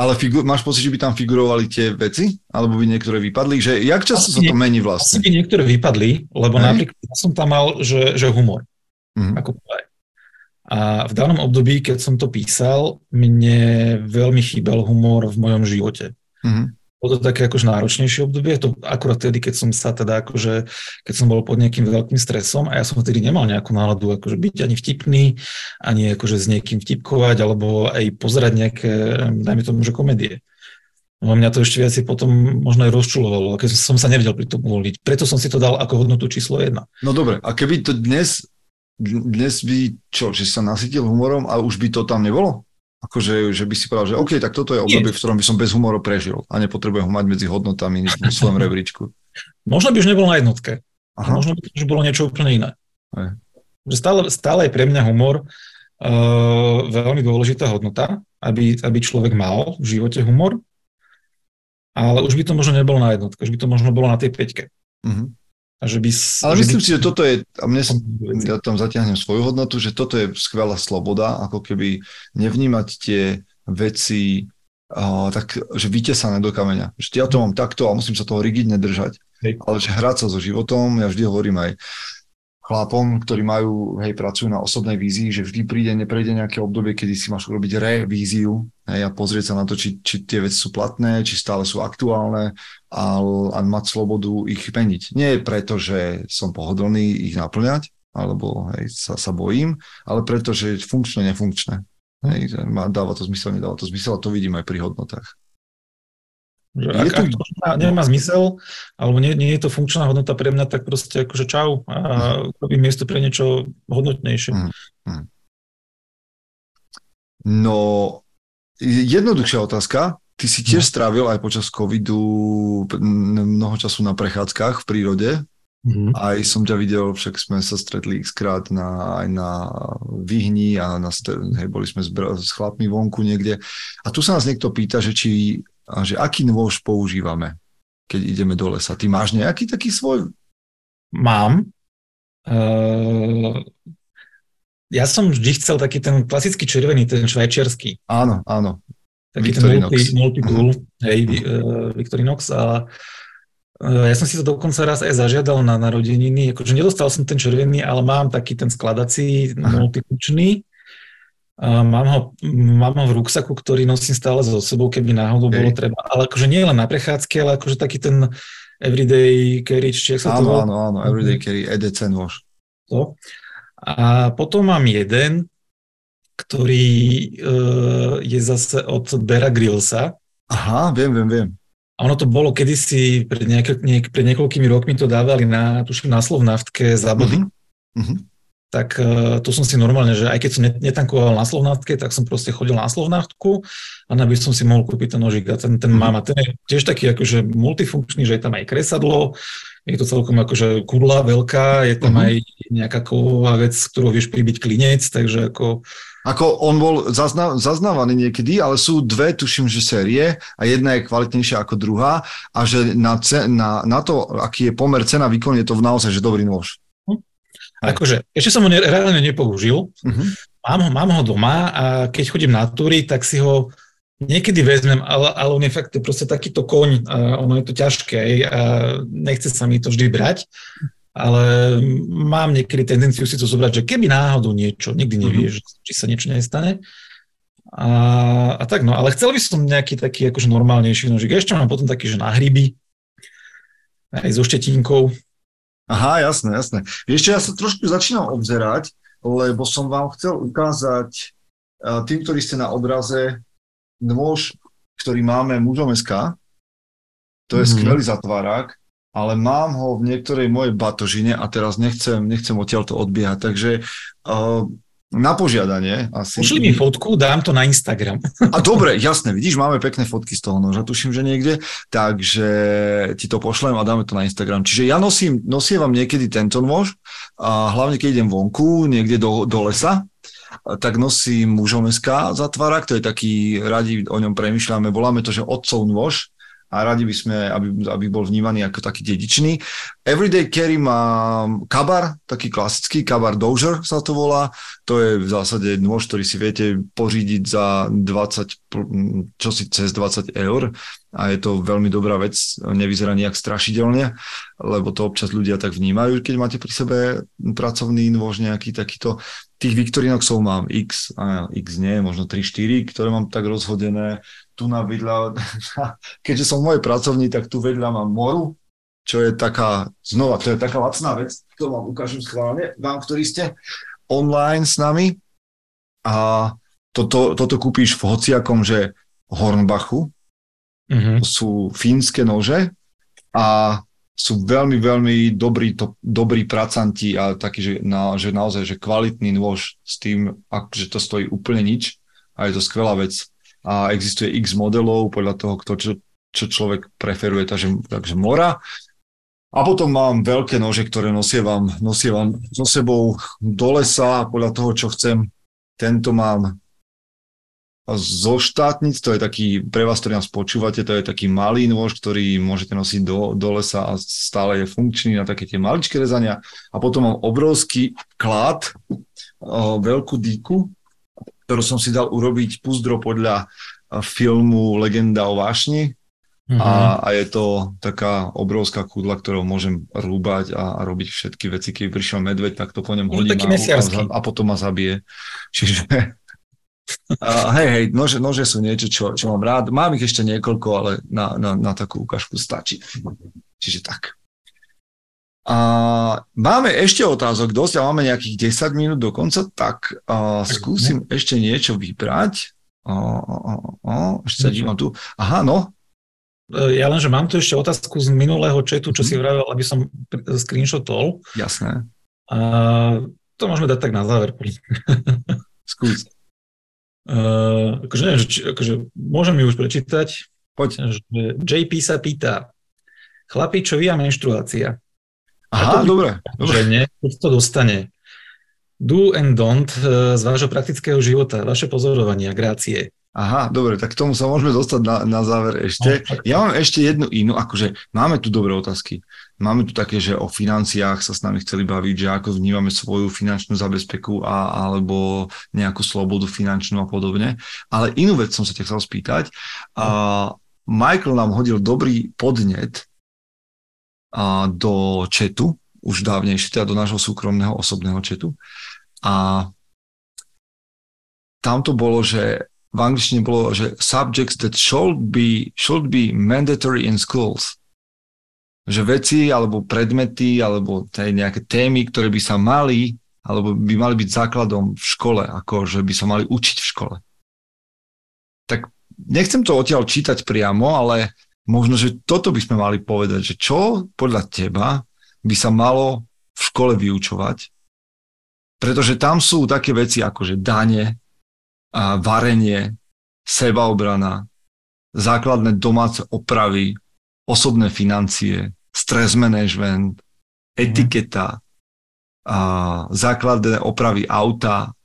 Speaker 1: Ale figu- máš pocit, že by tam figurovali tie veci? Alebo by niektoré vypadli? Že jak často sa to mení vlastne?
Speaker 2: Asi by niektoré vypadli, lebo Hej. napríklad ja som tam mal, že, že humor. Mm-hmm. Ako A v danom období, keď som to písal, mne veľmi chýbal humor v mojom živote. Mm-hmm bolo to také akože náročnejšie obdobie, to akurát tedy, keď som sa teda akože, keď som bol pod nejakým veľkým stresom a ja som vtedy nemal nejakú náladu akože byť ani vtipný, ani akože s niekým vtipkovať, alebo aj pozerať nejaké, dajme tomu, že komedie. No mňa to ešte viac potom možno aj rozčulovalo, keď som sa nevedel pri tom uvoľniť. Preto som si to dal ako hodnotu číslo 1.
Speaker 1: No dobre, a keby to dnes, dnes by čo, že sa nasytil humorom a už by to tam nebolo? Akože, že by si povedal, že OK, tak toto je obdobie, v ktorom by som bez humoru prežil a nepotrebujem ho mať medzi hodnotami v svojom [LAUGHS] rebríčku.
Speaker 2: Možno by už nebol na jednotke. Aha. Možno by to už bolo niečo úplne iné. Aj. Stále, stále je pre mňa humor uh, veľmi dôležitá hodnota, aby, aby človek mal v živote humor ale už by to možno nebolo na jednotke, už by to možno bolo na tej peťke. Uh-huh.
Speaker 1: A že by, ale že myslím by... si, že toto je, a mne, ja tam zatiahnem svoju hodnotu, že toto je skvelá sloboda, ako keby nevnímať tie veci uh, tak, že vytesané do kameňa. Že ja to mám takto a musím sa toho rigidne držať. Hej. Ale že hrať sa so životom, ja vždy hovorím aj, chlapom, ktorí majú, hej, pracujú na osobnej vízii, že vždy príde, neprejde nejaké obdobie, kedy si máš urobiť revíziu hej, a pozrieť sa na to, či, či tie veci sú platné, či stále sú aktuálne a, a mať slobodu ich meniť. Nie preto, že som pohodlný ich naplňať, alebo hej, sa, sa bojím, ale preto, že funkčné, nefunkčné. Hej, dáva to zmysel, nedáva to zmysel a to vidím aj pri hodnotách.
Speaker 2: Že ak, to... ak to nemá, nemá zmysel, alebo nie, nie je to funkčná hodnota pre mňa, tak proste akože čau a mhm. robím miesto pre niečo hodnotnejšie. Mm, mm.
Speaker 1: No, jednoduchšia otázka. Ty si tiež no. strávil aj počas covidu mnoho času na prechádzkach v prírode. Mm-hmm. Aj som ťa videl, však sme sa stretli xkrát na, aj na Vyhni a na, hej, boli sme s, s chlapmi vonku niekde. A tu sa nás niekto pýta, že či a že aký nôž používame, keď ideme do lesa. Ty máš nejaký taký svoj?
Speaker 2: Mám. Uh, ja som vždy chcel taký ten klasický červený, ten švajčiarsky.
Speaker 1: Áno, áno.
Speaker 2: Taký Victorinox. ten multi, multi-tool, uh-huh. hej, uh, Victorinox. A uh, ja som si to dokonca raz aj zažiadal na narodeniny. Akože nedostal som ten červený, ale mám taký ten skladací, uh-huh. Mám ho, mám ho v ruksaku, ktorý nosím stále so sebou, keby náhodou okay. bolo treba. Ale akože nie len na prechádzke, ale akože taký ten everyday carry, či sa
Speaker 1: áno, to Áno, áno, everyday carry, EDC nôž.
Speaker 2: To. A potom mám jeden, ktorý uh, je zase od Bera Grillsa.
Speaker 1: Aha, viem, viem, viem.
Speaker 2: A ono to bolo kedysi, pred, nejak, niek, pred niekoľkými rokmi to dávali na, tuším, na Slovnaftke za body. Uh-huh. Uh-huh tak uh, to som si normálne, že aj keď som netankoval na Slovnátke, tak som proste chodil na Slovnátku a aby som si mohol kúpiť ten nožík a ten, ten mm. mám a ten je tiež taký akože multifunkčný, že je tam aj kresadlo, je to celkom akože kudla veľká, je tam mm. aj nejaká kovová vec, ktorú vieš pribiť klinec, takže ako...
Speaker 1: Ako on bol zazna- zaznávaný niekedy, ale sú dve, tuším, že série a jedna je kvalitnejšia ako druhá a že na, ce- na, na to, aký je pomer cena výkon, je to naozaj že dobrý nôž.
Speaker 2: Akože, ešte som ho ne, reálne nepoužil. Uh-huh. Mám, ho, mám ho doma a keď chodím na túry, tak si ho niekedy vezmem, ale, ale on je fakt proste takýto koň a ono je to ťažké a nechce sa mi to vždy brať, ale mám niekedy tendenciu si to zobrať, že keby náhodou niečo, nikdy mhm. nevieš, uh-huh. či sa niečo nestane. A, a tak no, ale chcel by som nejaký taký akože normálnejší nožík. Ešte mám potom taký, že na hryby, aj so štetínkou,
Speaker 1: Aha, jasné, jasné. Ešte ja sa trošku začínam obzerať, lebo som vám chcel ukázať uh, tým, ktorí ste na obraze, nôž, ktorý máme mužom SK. To je mm-hmm. skvelý zatvárák, ale mám ho v niektorej mojej batožine a teraz nechcem, nechcem odtiaľ to odbiehať. Takže uh, na požiadanie asi.
Speaker 2: Pošli mi fotku, dám to na Instagram.
Speaker 1: A dobre, jasné, vidíš, máme pekné fotky z toho noža, tuším, že niekde, takže ti to pošlem a dáme to na Instagram. Čiže ja nosím, nosievam niekedy tento nôž, a hlavne keď idem vonku, niekde do, do lesa, tak nosím mužom SK zatvárak, to je taký, radi o ňom premyšľame, voláme to, že otcov nôž, a radi by sme, aby, aby bol vnímaný ako taký dedičný. Everyday Carry má kabar, taký klasický, kabar Dozier sa to volá. To je v zásade nôž, ktorý si viete pořídiť za 20, čo si cez 20 eur a je to veľmi dobrá vec, nevyzerá nejak strašidelne, lebo to občas ľudia tak vnímajú, keď máte pri sebe pracovný nôž nejaký takýto. Tých Victorinoxov mám X, a X nie, možno 3-4, ktoré mám tak rozhodené. Tu na vedľa, [LAUGHS] keďže som môj pracovní, tak tu vedľa mám moru, čo je taká, znova, to je taká lacná vec, to vám ukážem schválne, vám, ktorí ste online s nami. A toto, toto kúpíš v hociakom, že Hornbachu, Uh-huh. To sú fínske nože. A sú veľmi, veľmi dobrí, to, dobrí pracanti a taký, že, na, že naozaj, že kvalitný nôž s tým, že to stojí úplne nič a je to skvelá vec. A existuje x modelov podľa toho, kto, čo, čo človek preferuje, takže, takže mora. A potom mám veľké nože, ktoré nosievam, nosievam so sebou do lesa podľa toho, čo chcem. Tento mám zo štátnic, to je taký, pre vás, ktorí nás počúvate, to je taký malý nôž, ktorý môžete nosiť do, do lesa a stále je funkčný na také tie maličké rezania. A potom mám obrovský klad, veľkú díku, ktorú som si dal urobiť puzdro podľa filmu Legenda o vášni, Uh-huh. A, a je to taká obrovská kudla, ktorou môžem rúbať a, a robiť všetky veci. Keď prišiel medveď, tak to po ňom hodím a, a, a potom ma zabije. Čiže uh, hej, hej, nože, nože sú niečo, čo, čo mám rád. Mám ich ešte niekoľko, ale na, na, na takú ukážku stačí. Čiže tak. A máme ešte otázok dosť a máme nejakých 10 minút do konca, tak uh, skúsim ešte niečo vybrať. Uh, uh, uh, uh, ešte sa dívam tu. Aha, no,
Speaker 2: E, ja len, že mám tu ešte otázku z minulého četu, čo si mhm. vravel, aby som screenshotol.
Speaker 1: Jasné.
Speaker 2: A to môžeme dať tak na záver. [LAUGHS]
Speaker 1: Skús.
Speaker 2: Uh, akože neviem, či, akože môžem ju už prečítať.
Speaker 1: Poď.
Speaker 2: Že JP sa pýta, chlapi, čo vy a menštruácia?
Speaker 1: Aha, dobre.
Speaker 2: dobre. Že nie, keď to dostane. Do and don't e, z vášho praktického života, vaše pozorovania, grácie.
Speaker 1: Aha, dobre, tak k tomu sa môžeme dostať na, na záver ešte. No, ja mám ešte jednu inú, akože máme tu dobré otázky. Máme tu také, že o financiách sa s nami chceli baviť, že ako vnímame svoju finančnú zabezpeku a, alebo nejakú slobodu finančnú a podobne. Ale inú vec som sa ťa chcel spýtať. A Michael nám hodil dobrý podnet a do četu, už dávnejšie, teda do nášho súkromného osobného četu. A tam to bolo, že v angličtine bolo, že subjects that should be, should be mandatory in schools. Že veci alebo predmety alebo nejaké témy, ktoré by sa mali alebo by mali byť základom v škole, ako že by sa mali učiť v škole. Tak nechcem to odtiaľ čítať priamo, ale možno, že toto by sme mali povedať, že čo podľa teba by sa malo v škole vyučovať, pretože tam sú také veci ako že dane, varenie, sebaobrana, základné domáce opravy, osobné financie, stres management, etiketa, a základné opravy auta,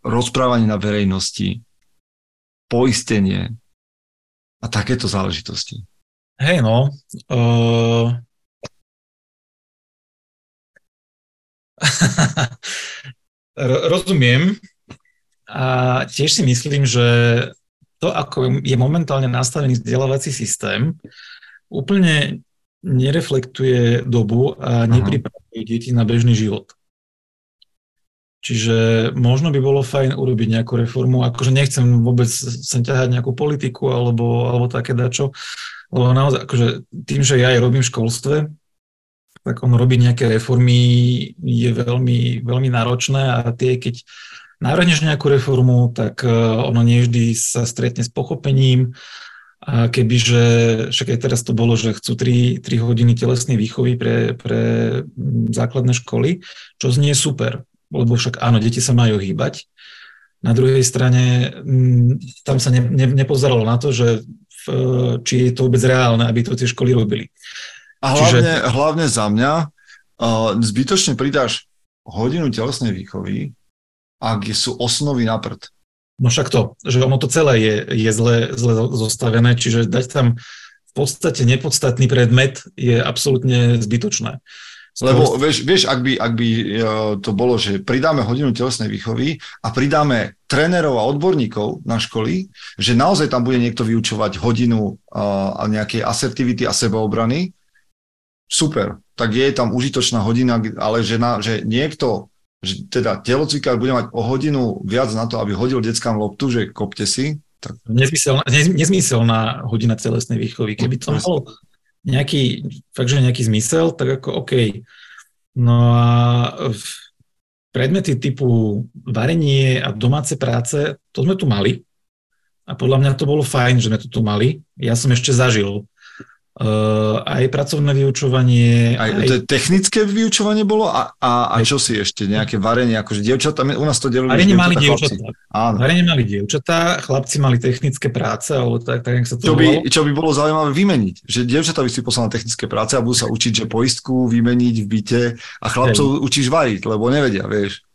Speaker 1: rozprávanie na verejnosti, poistenie a takéto záležitosti.
Speaker 2: Hej no, uh... [LAUGHS] rozumiem, a tiež si myslím, že to, ako je momentálne nastavený vzdelávací systém, úplne nereflektuje dobu a nepripravuje deti na bežný život. Čiže možno by bolo fajn urobiť nejakú reformu, akože nechcem vôbec sem ťahať nejakú politiku alebo, alebo také dačo, lebo naozaj, akože tým, že ja aj robím v školstve, tak on robiť nejaké reformy je veľmi, veľmi náročné a tie, keď navrhneš nejakú reformu, tak e, ono nie vždy sa stretne s pochopením. A kebyže, však aj teraz to bolo, že chcú 3, 3 hodiny telesnej výchovy pre, pre základné školy, čo znie super, lebo však áno, deti sa majú hýbať. Na druhej strane tam sa ne, ne, nepozeralo na to, že v, či je to vôbec reálne, aby to tie školy robili.
Speaker 1: A hlavne, Čiže... hlavne za mňa, uh, zbytočne pridáš hodinu telesnej výchovy, ak sú osnovy na prd.
Speaker 2: No však to, že ono to celé je, je zle, zle zostavené, čiže dať tam v podstate nepodstatný predmet je absolútne zbytočné.
Speaker 1: Lebo vieš, vieš ak, by, ak by e, to bolo, že pridáme hodinu telesnej výchovy a pridáme trénerov a odborníkov na školy, že naozaj tam bude niekto vyučovať hodinu a nejakej asertivity a sebaobrany, super, tak je tam užitočná hodina, ale že, na, že niekto že teda telocvikár bude mať o hodinu viac na to, aby hodil deckám loptu, že kopte si. Tak...
Speaker 2: Nezmyselná, nezmyselná hodina telesnej výchovy. Keby to malo nejaký, fakt, že nejaký zmysel, tak ako OK. No a predmety typu varenie a domáce práce, to sme tu mali. a podľa mňa to bolo fajn, že sme to tu mali. Ja som ešte zažil Uh, aj pracovné vyučovanie.
Speaker 1: Aj, aj... To technické vyučovanie bolo a, a, a čo si ešte, nejaké varenie, akože dievčatá, u nás to delili.
Speaker 2: Varenie mali dievčatá. Áno. Varenie mali dievčatá, chlapci mali technické práce, alebo tak, tak sa to
Speaker 1: čo by, čo by bolo zaujímavé vymeniť, že dievčatá by si poslali na technické práce a budú sa učiť, že poistku vymeniť v byte a chlapcov Hej. učíš variť, lebo nevedia, vieš.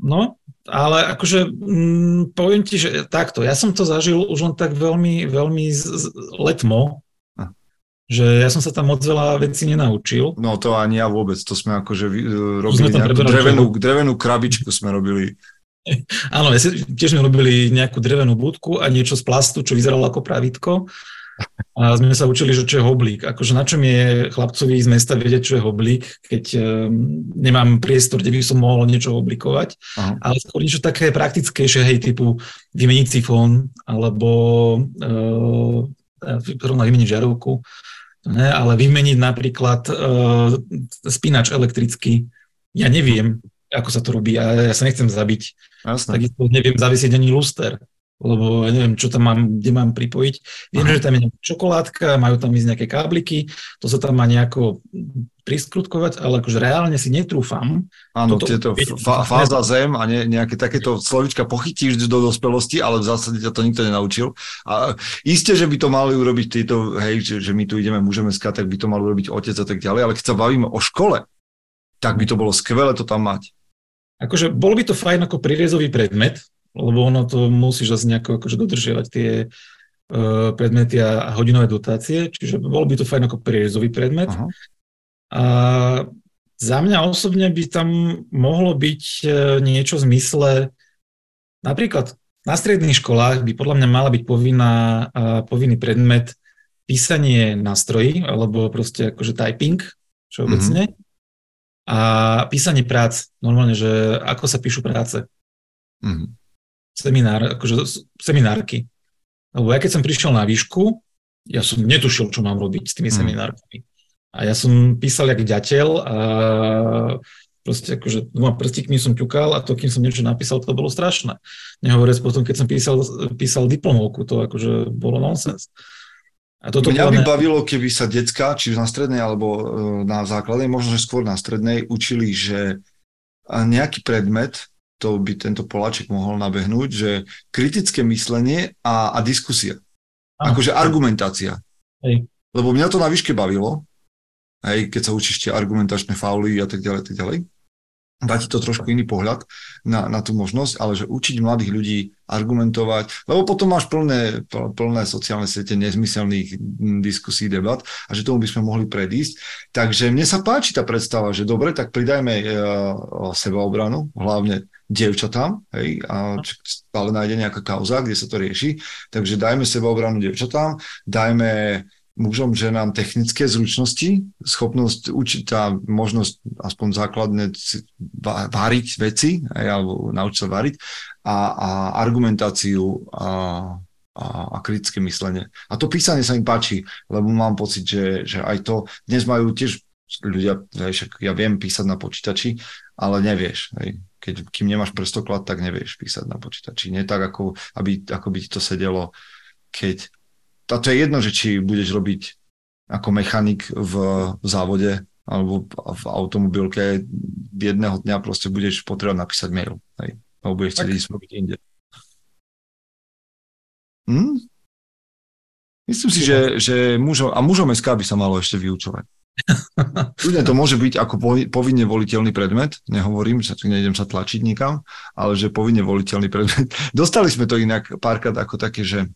Speaker 2: No, ale akože m, mm, poviem ti, že takto, ja som to zažil už len tak veľmi, veľmi z, z, letmo, že ja som sa tam moc veľa vecí nenaučil.
Speaker 1: No to ani ja vôbec, to sme akože e, robili sme nejakú drevenú, drevenú krabičku sme robili. [LAUGHS]
Speaker 2: Áno, ja si, tiež sme robili nejakú drevenú budku a niečo z plastu, čo vyzeralo ako pravítko. A sme sa učili, že čo je hoblík. Akože na čom je chlapcovi z mesta vedieť, čo je hoblík, keď um, nemám priestor, kde by som mohol niečo oblikovať. Aha. Ale skôr niečo také praktickejšie, hej, typu vymeniť sifón, alebo uh, vymeniť žarovku ne, ale vymeniť napríklad uh, spínač elektrický, ja neviem, ako sa to robí, ja, ja sa nechcem zabiť. Jasne. Takisto neviem zavisiť ani luster, lebo neviem, čo tam mám, kde mám pripojiť. Viem, Aha. že tam je nejaká čokoládka, majú tam ísť nejaké kábliky, to sa tam má nejako priskrutkovať, ale akože reálne si netrúfam.
Speaker 1: Áno, toto, tieto fá, fáza zem a ne, nejaké takéto slovička pochytíš do dospelosti, ale v zásade ťa to nikto nenaučil. A isté, že by to mali urobiť títo, hej, že, že my tu ideme, môžeme skať, tak by to mal urobiť otec a tak ďalej, ale keď sa bavíme o škole, tak by to bolo skvelé to tam mať.
Speaker 2: Akože bol by to fajn ako prírezový predmet, lebo ono to musíš zase nejako akože dodržiavať tie uh, predmety a hodinové dotácie, čiže bol by to fajn ako prierezový predmet. Aha. A za mňa osobne by tam mohlo byť e, niečo v zmysle, napríklad na stredných školách by podľa mňa mala byť povinná, povinný predmet písanie nástrojí, alebo proste akože typing všeobecne. Mm-hmm. A písanie prác, normálne, že ako sa píšu práce. Mm-hmm. Seminár, akože seminárky. Lebo ja keď som prišiel na výšku, ja som netušil, čo mám robiť s tými mm-hmm. seminárkami. A ja som písal jak ďateľ a proste akože dvoma prstíkmi som ťukal a to, kým som niečo napísal, to bolo strašné. Nehovoriac potom, keď som písal, písal diplomovku, to akože bolo nonsens.
Speaker 1: A toto Mňa by bavilo, keby sa decka, či na strednej alebo e, na základnej, možno že skôr na strednej, učili, že nejaký predmet, to by tento Poláček mohol nabehnúť, že kritické myslenie a, a diskusia. Akože argumentácia. Hej. Lebo mňa to na výške bavilo, hej, keď sa učíš tie argumentačné fauly a tak ďalej, tak ďalej. Dá ti to trošku iný pohľad na, na tú možnosť, ale že učiť mladých ľudí argumentovať, lebo potom máš plné, plné sociálne siete nezmyselných diskusí, debat a že tomu by sme mohli predísť. Takže mne sa páči tá predstava, že dobre, tak pridajme uh, sebaobranu, hlavne dievčatám, hej, a stále nájde nejaká kauza, kde sa to rieši, takže dajme sebaobranu dievčatám, dajme mužom, ženám technické zručnosti, schopnosť učiť a možnosť aspoň základne váriť veci, aj, alebo naučiť sa variť a, a argumentáciu a, a, a kritické myslenie. A to písanie sa im páči, lebo mám pocit, že, že aj to, dnes majú tiež ľudia, vieš, ja viem písať na počítači, ale nevieš. Hej. Keď, kým nemáš prstoklad, tak nevieš písať na počítači. Nie tak, ako, aby, ako by ti to sedelo, keď a to je jedno, že či budeš robiť ako mechanik v, závode alebo v automobilke jedného dňa proste budeš potrebovať napísať mail. Hej, alebo budeš chcieť ísť robiť inde. Hm? Myslím si, že, že mužom, a mužom SK by sa malo ešte vyučovať. [LAUGHS] Ľudia to môže byť ako povinne voliteľný predmet, nehovorím, že nejdem sa tlačiť nikam, ale že povinne voliteľný predmet. [LAUGHS] Dostali sme to inak párkrát ako také, že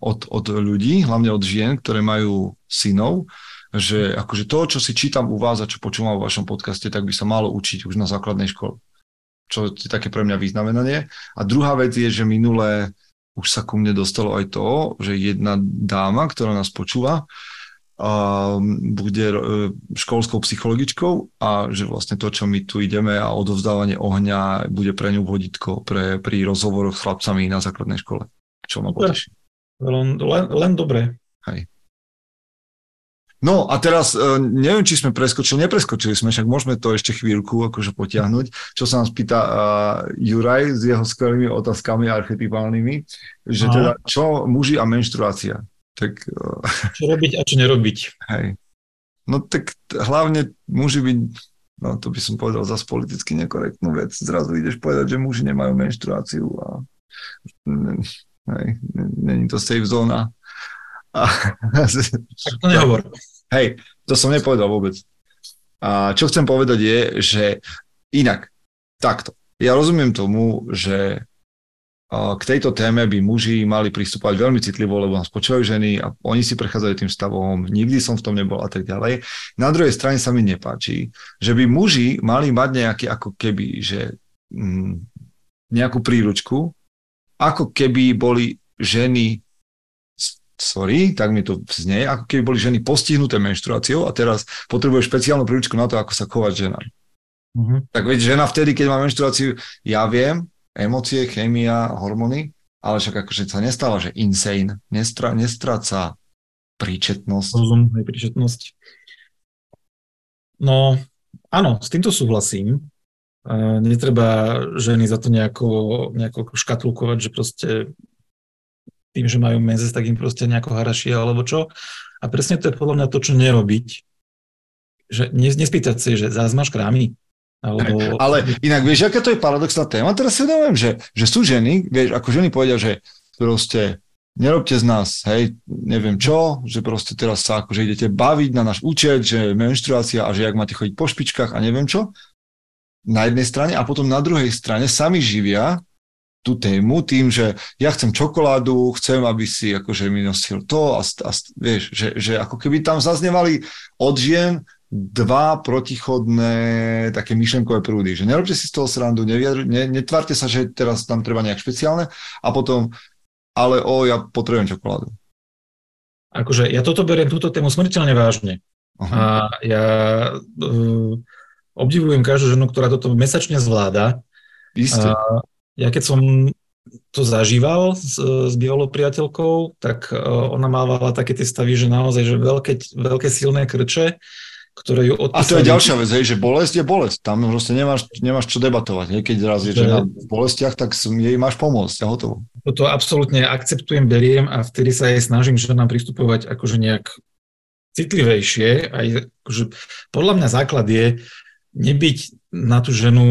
Speaker 1: od, od ľudí, hlavne od žien, ktoré majú synov, že akože to, čo si čítam u vás a čo počúvam vo vašom podcaste, tak by sa malo učiť už na základnej škole. Čo je také pre mňa významenanie. A druhá vec je, že minulé už sa ku mne dostalo aj to, že jedna dáma, ktorá nás počúva, bude e, školskou psychologičkou a že vlastne to, čo my tu ideme a odovzdávanie ohňa bude pre ňu vodítko pre, pri rozhovoroch s chlapcami na základnej škole čo ma poteší.
Speaker 2: Len, len, len dobre.
Speaker 1: Hej. No a teraz uh, neviem, či sme preskočili, nepreskočili sme, však môžeme to ešte chvíľku akože potiahnuť, čo sa nás pýta uh, Juraj s jeho skvelými otázkami archetypálnymi, že no. teda čo muži a menštruácia. Tak,
Speaker 2: uh, [LAUGHS] čo robiť a čo nerobiť.
Speaker 1: Hej. No tak hlavne muži byť, no to by som povedal zase politicky nekorektnú vec, zrazu ideš povedať, že muži nemajú menštruáciu a hej, není to safe zóna
Speaker 2: a, tak to nehovor.
Speaker 1: Hej, to som nepovedal vôbec. A čo chcem povedať je, že inak, takto. Ja rozumiem tomu, že k tejto téme by muži mali pristúpať veľmi citlivo, lebo nás počúvajú ženy a oni si prechádzajú tým stavom, nikdy som v tom nebol a tak ďalej. Na druhej strane sa mi nepáči, že by muži mali mať nejaký ako keby, že mm, nejakú príručku, ako keby boli ženy sorry, tak mi to znie, ako keby boli ženy postihnuté menštruáciou a teraz potrebuje špeciálnu príručku na to, ako sa chovať žena. Uh-huh. Tak veď žena vtedy, keď má menštruáciu, ja viem, emócie, chémia, hormóny, ale však akože sa nestáva, že insane, nestra, nestráca príčetnosť.
Speaker 2: Rozum, príčetnosť. No, áno, s týmto súhlasím. Netreba ženy za to nejako, nejako škatulkovať, že proste tým, že majú menzes, tak im proste nejako harašia alebo čo. A presne to je podľa mňa to, čo nerobiť. Že nespýtať si, že zás máš krámy.
Speaker 1: Alebo... Ale inak vieš, aká to je paradoxná téma? Teraz si uvedomujem, že, že sú ženy, vieš, ako ženy povedia, že proste nerobte z nás, hej, neviem čo, že proste teraz sa akože idete baviť na náš účet, že menštruácia a že jak máte chodiť po špičkách a neviem čo. Na jednej strane a potom na druhej strane sami živia tú tému tým, že ja chcem čokoládu, chcem, aby si akože mi nosil to a, a vieš, že, že ako keby tam zaznevali od žien dva protichodné také myšlenkové prúdy, že nerobte si z toho srandu, neviadru, ne, netvárte sa, že teraz tam treba nejak špeciálne a potom, ale o, ja potrebujem čokoládu.
Speaker 2: Akože ja toto beriem, túto tému smrteľne vážne. Uh-huh. A ja uh, obdivujem každú ženu, ktorá toto mesačne zvláda.
Speaker 1: Isté.
Speaker 2: A ja keď som to zažíval s, s bývalou priateľkou, tak uh, ona mávala také tie stavy, že naozaj, že veľké, veľké silné krče, ktoré ju odpísali.
Speaker 1: A to je ďalšia vec, hej, že bolesť je bolesť. Tam proste nemáš, nemáš čo debatovať. Hej. Keď raz je žena v bolestiach, tak jej máš pomôcť a hotovo.
Speaker 2: Toto absolútne akceptujem, beriem a vtedy sa jej snažím že nám pristupovať akože nejak citlivejšie. Aj, akože, podľa mňa základ je nebyť na tú ženu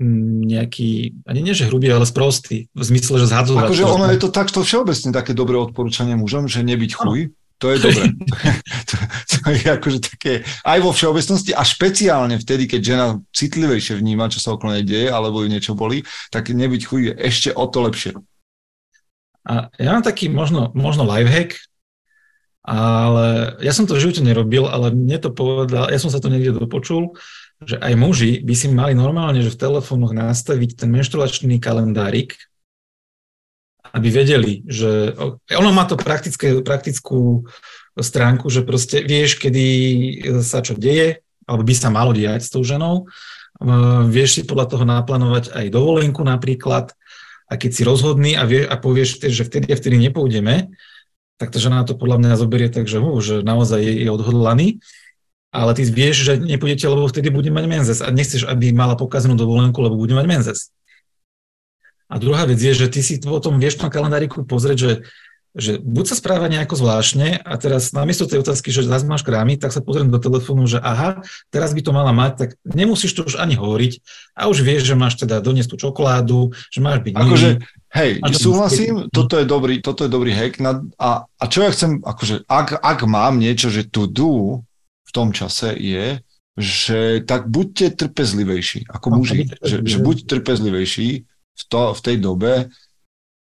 Speaker 2: nejaký, ani nie že hrubý, ale sprostý, v zmysle, že zhadzovať.
Speaker 1: Akože ono je to takto všeobecne také dobré odporúčanie mužom, že nebyť chuj, to je dobré. [LAUGHS] to, to je akože také, aj vo všeobecnosti a špeciálne vtedy, keď žena citlivejšie vníma, čo sa okolo nej deje, alebo ju niečo bolí, tak nebyť chuj je ešte o to lepšie.
Speaker 2: A ja mám taký možno, možno lifehack, ale ja som to v živote nerobil, ale mne to povedal, ja som sa to niekde dopočul, že aj muži by si mali normálne, že v telefónoch nastaviť ten menštruačný kalendárik, aby vedeli, že ono má to praktické, praktickú stránku, že proste vieš, kedy sa čo deje, alebo by sa malo diať s tou ženou. Vieš si podľa toho naplánovať aj dovolenku napríklad a keď si rozhodný a, vie, a povieš, že vtedy a vtedy nepôjdeme, tak tá žena to podľa mňa zoberie tak, že, uh, že naozaj je, je odhodlaný ale ty vieš, že nepôjdete, lebo vtedy bude mať menzes. A nechceš, aby mala pokazenú dovolenku, lebo bude mať menzes. A druhá vec je, že ty si potom vieš na kalendáriku pozrieť, že, že buď sa správa nejako zvláštne a teraz namiesto tej otázky, že zase máš krámy, tak sa pozriem do telefónu, že aha, teraz by to mala mať, tak nemusíš to už ani hovoriť. A už vieš, že máš teda doniesť tú čokoládu, že máš byť
Speaker 1: Akože, hej, súhlasím, toto je dobrý, toto je dobrý hack na, a, a čo ja chcem, akože ak, ak mám niečo, že to do, v tom čase je, že tak buďte trpezlivejší ako muži. Že, že buď trpezlivejší v, to, v tej dobe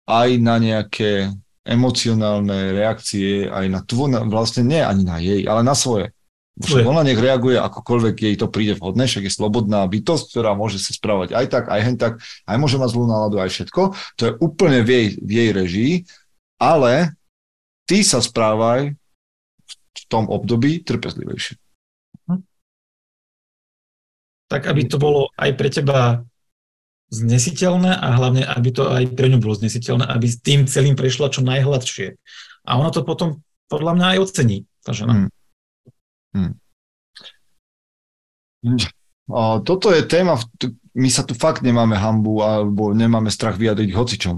Speaker 1: aj na nejaké emocionálne reakcie, aj na tvo, vlastne nie ani na jej, ale na svoje. Však ona nech reaguje akokoľvek jej to príde vhodné, však je slobodná bytosť, ktorá môže sa správať aj tak, aj hen tak, aj môže mať zlú náladu, aj všetko. To je úplne v jej, v jej režii, ale ty sa správaj v tom období trpezlivejšie. Hm.
Speaker 2: Tak, aby to bolo aj pre teba znesiteľné a hlavne, aby to aj pre ňu bolo znesiteľné, aby s tým celým prešla čo najhladšie. A ona to potom podľa mňa aj ocení, tá žena. Hmm.
Speaker 1: Hmm. A toto je téma, my sa tu fakt nemáme hambu alebo nemáme strach vyjadriť hocičom.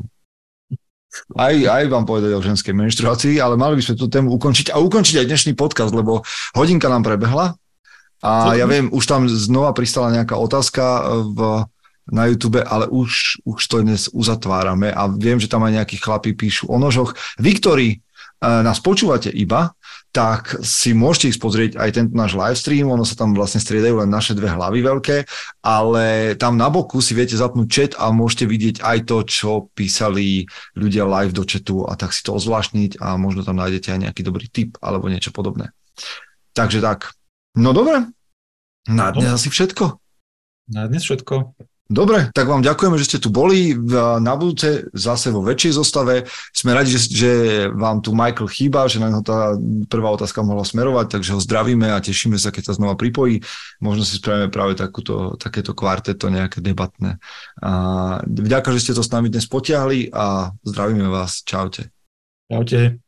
Speaker 1: Aj, aj vám povedať o ženskej menštruácii, ale mali by sme tú tému ukončiť a ukončiť aj dnešný podcast, lebo hodinka nám prebehla a ja viem, už tam znova pristala nejaká otázka v, na YouTube, ale už, už to dnes uzatvárame a viem, že tam aj nejakí chlapí píšu o nožoch. Vy, ktorí nás počúvate iba, tak si môžete ísť pozrieť aj tento náš live stream, ono sa tam vlastne striedajú len naše dve hlavy veľké, ale tam na boku si viete zapnúť chat a môžete vidieť aj to, čo písali ľudia live do chatu a tak si to ozvláštniť a možno tam nájdete aj nejaký dobrý tip alebo niečo podobné. Takže tak. No dobre, na dnes asi všetko.
Speaker 2: Na dnes všetko.
Speaker 1: Dobre, tak vám ďakujeme, že ste tu boli. Na budúce zase vo väčšej zostave. Sme radi, že, že vám tu Michael chýba, že na neho tá prvá otázka mohla smerovať, takže ho zdravíme a tešíme sa, keď sa znova pripojí. Možno si spravíme práve takúto, takéto kvarteto nejaké debatné. A vďaka, že ste to s nami dnes potiahli a zdravíme vás. Čaute.
Speaker 2: Čaute.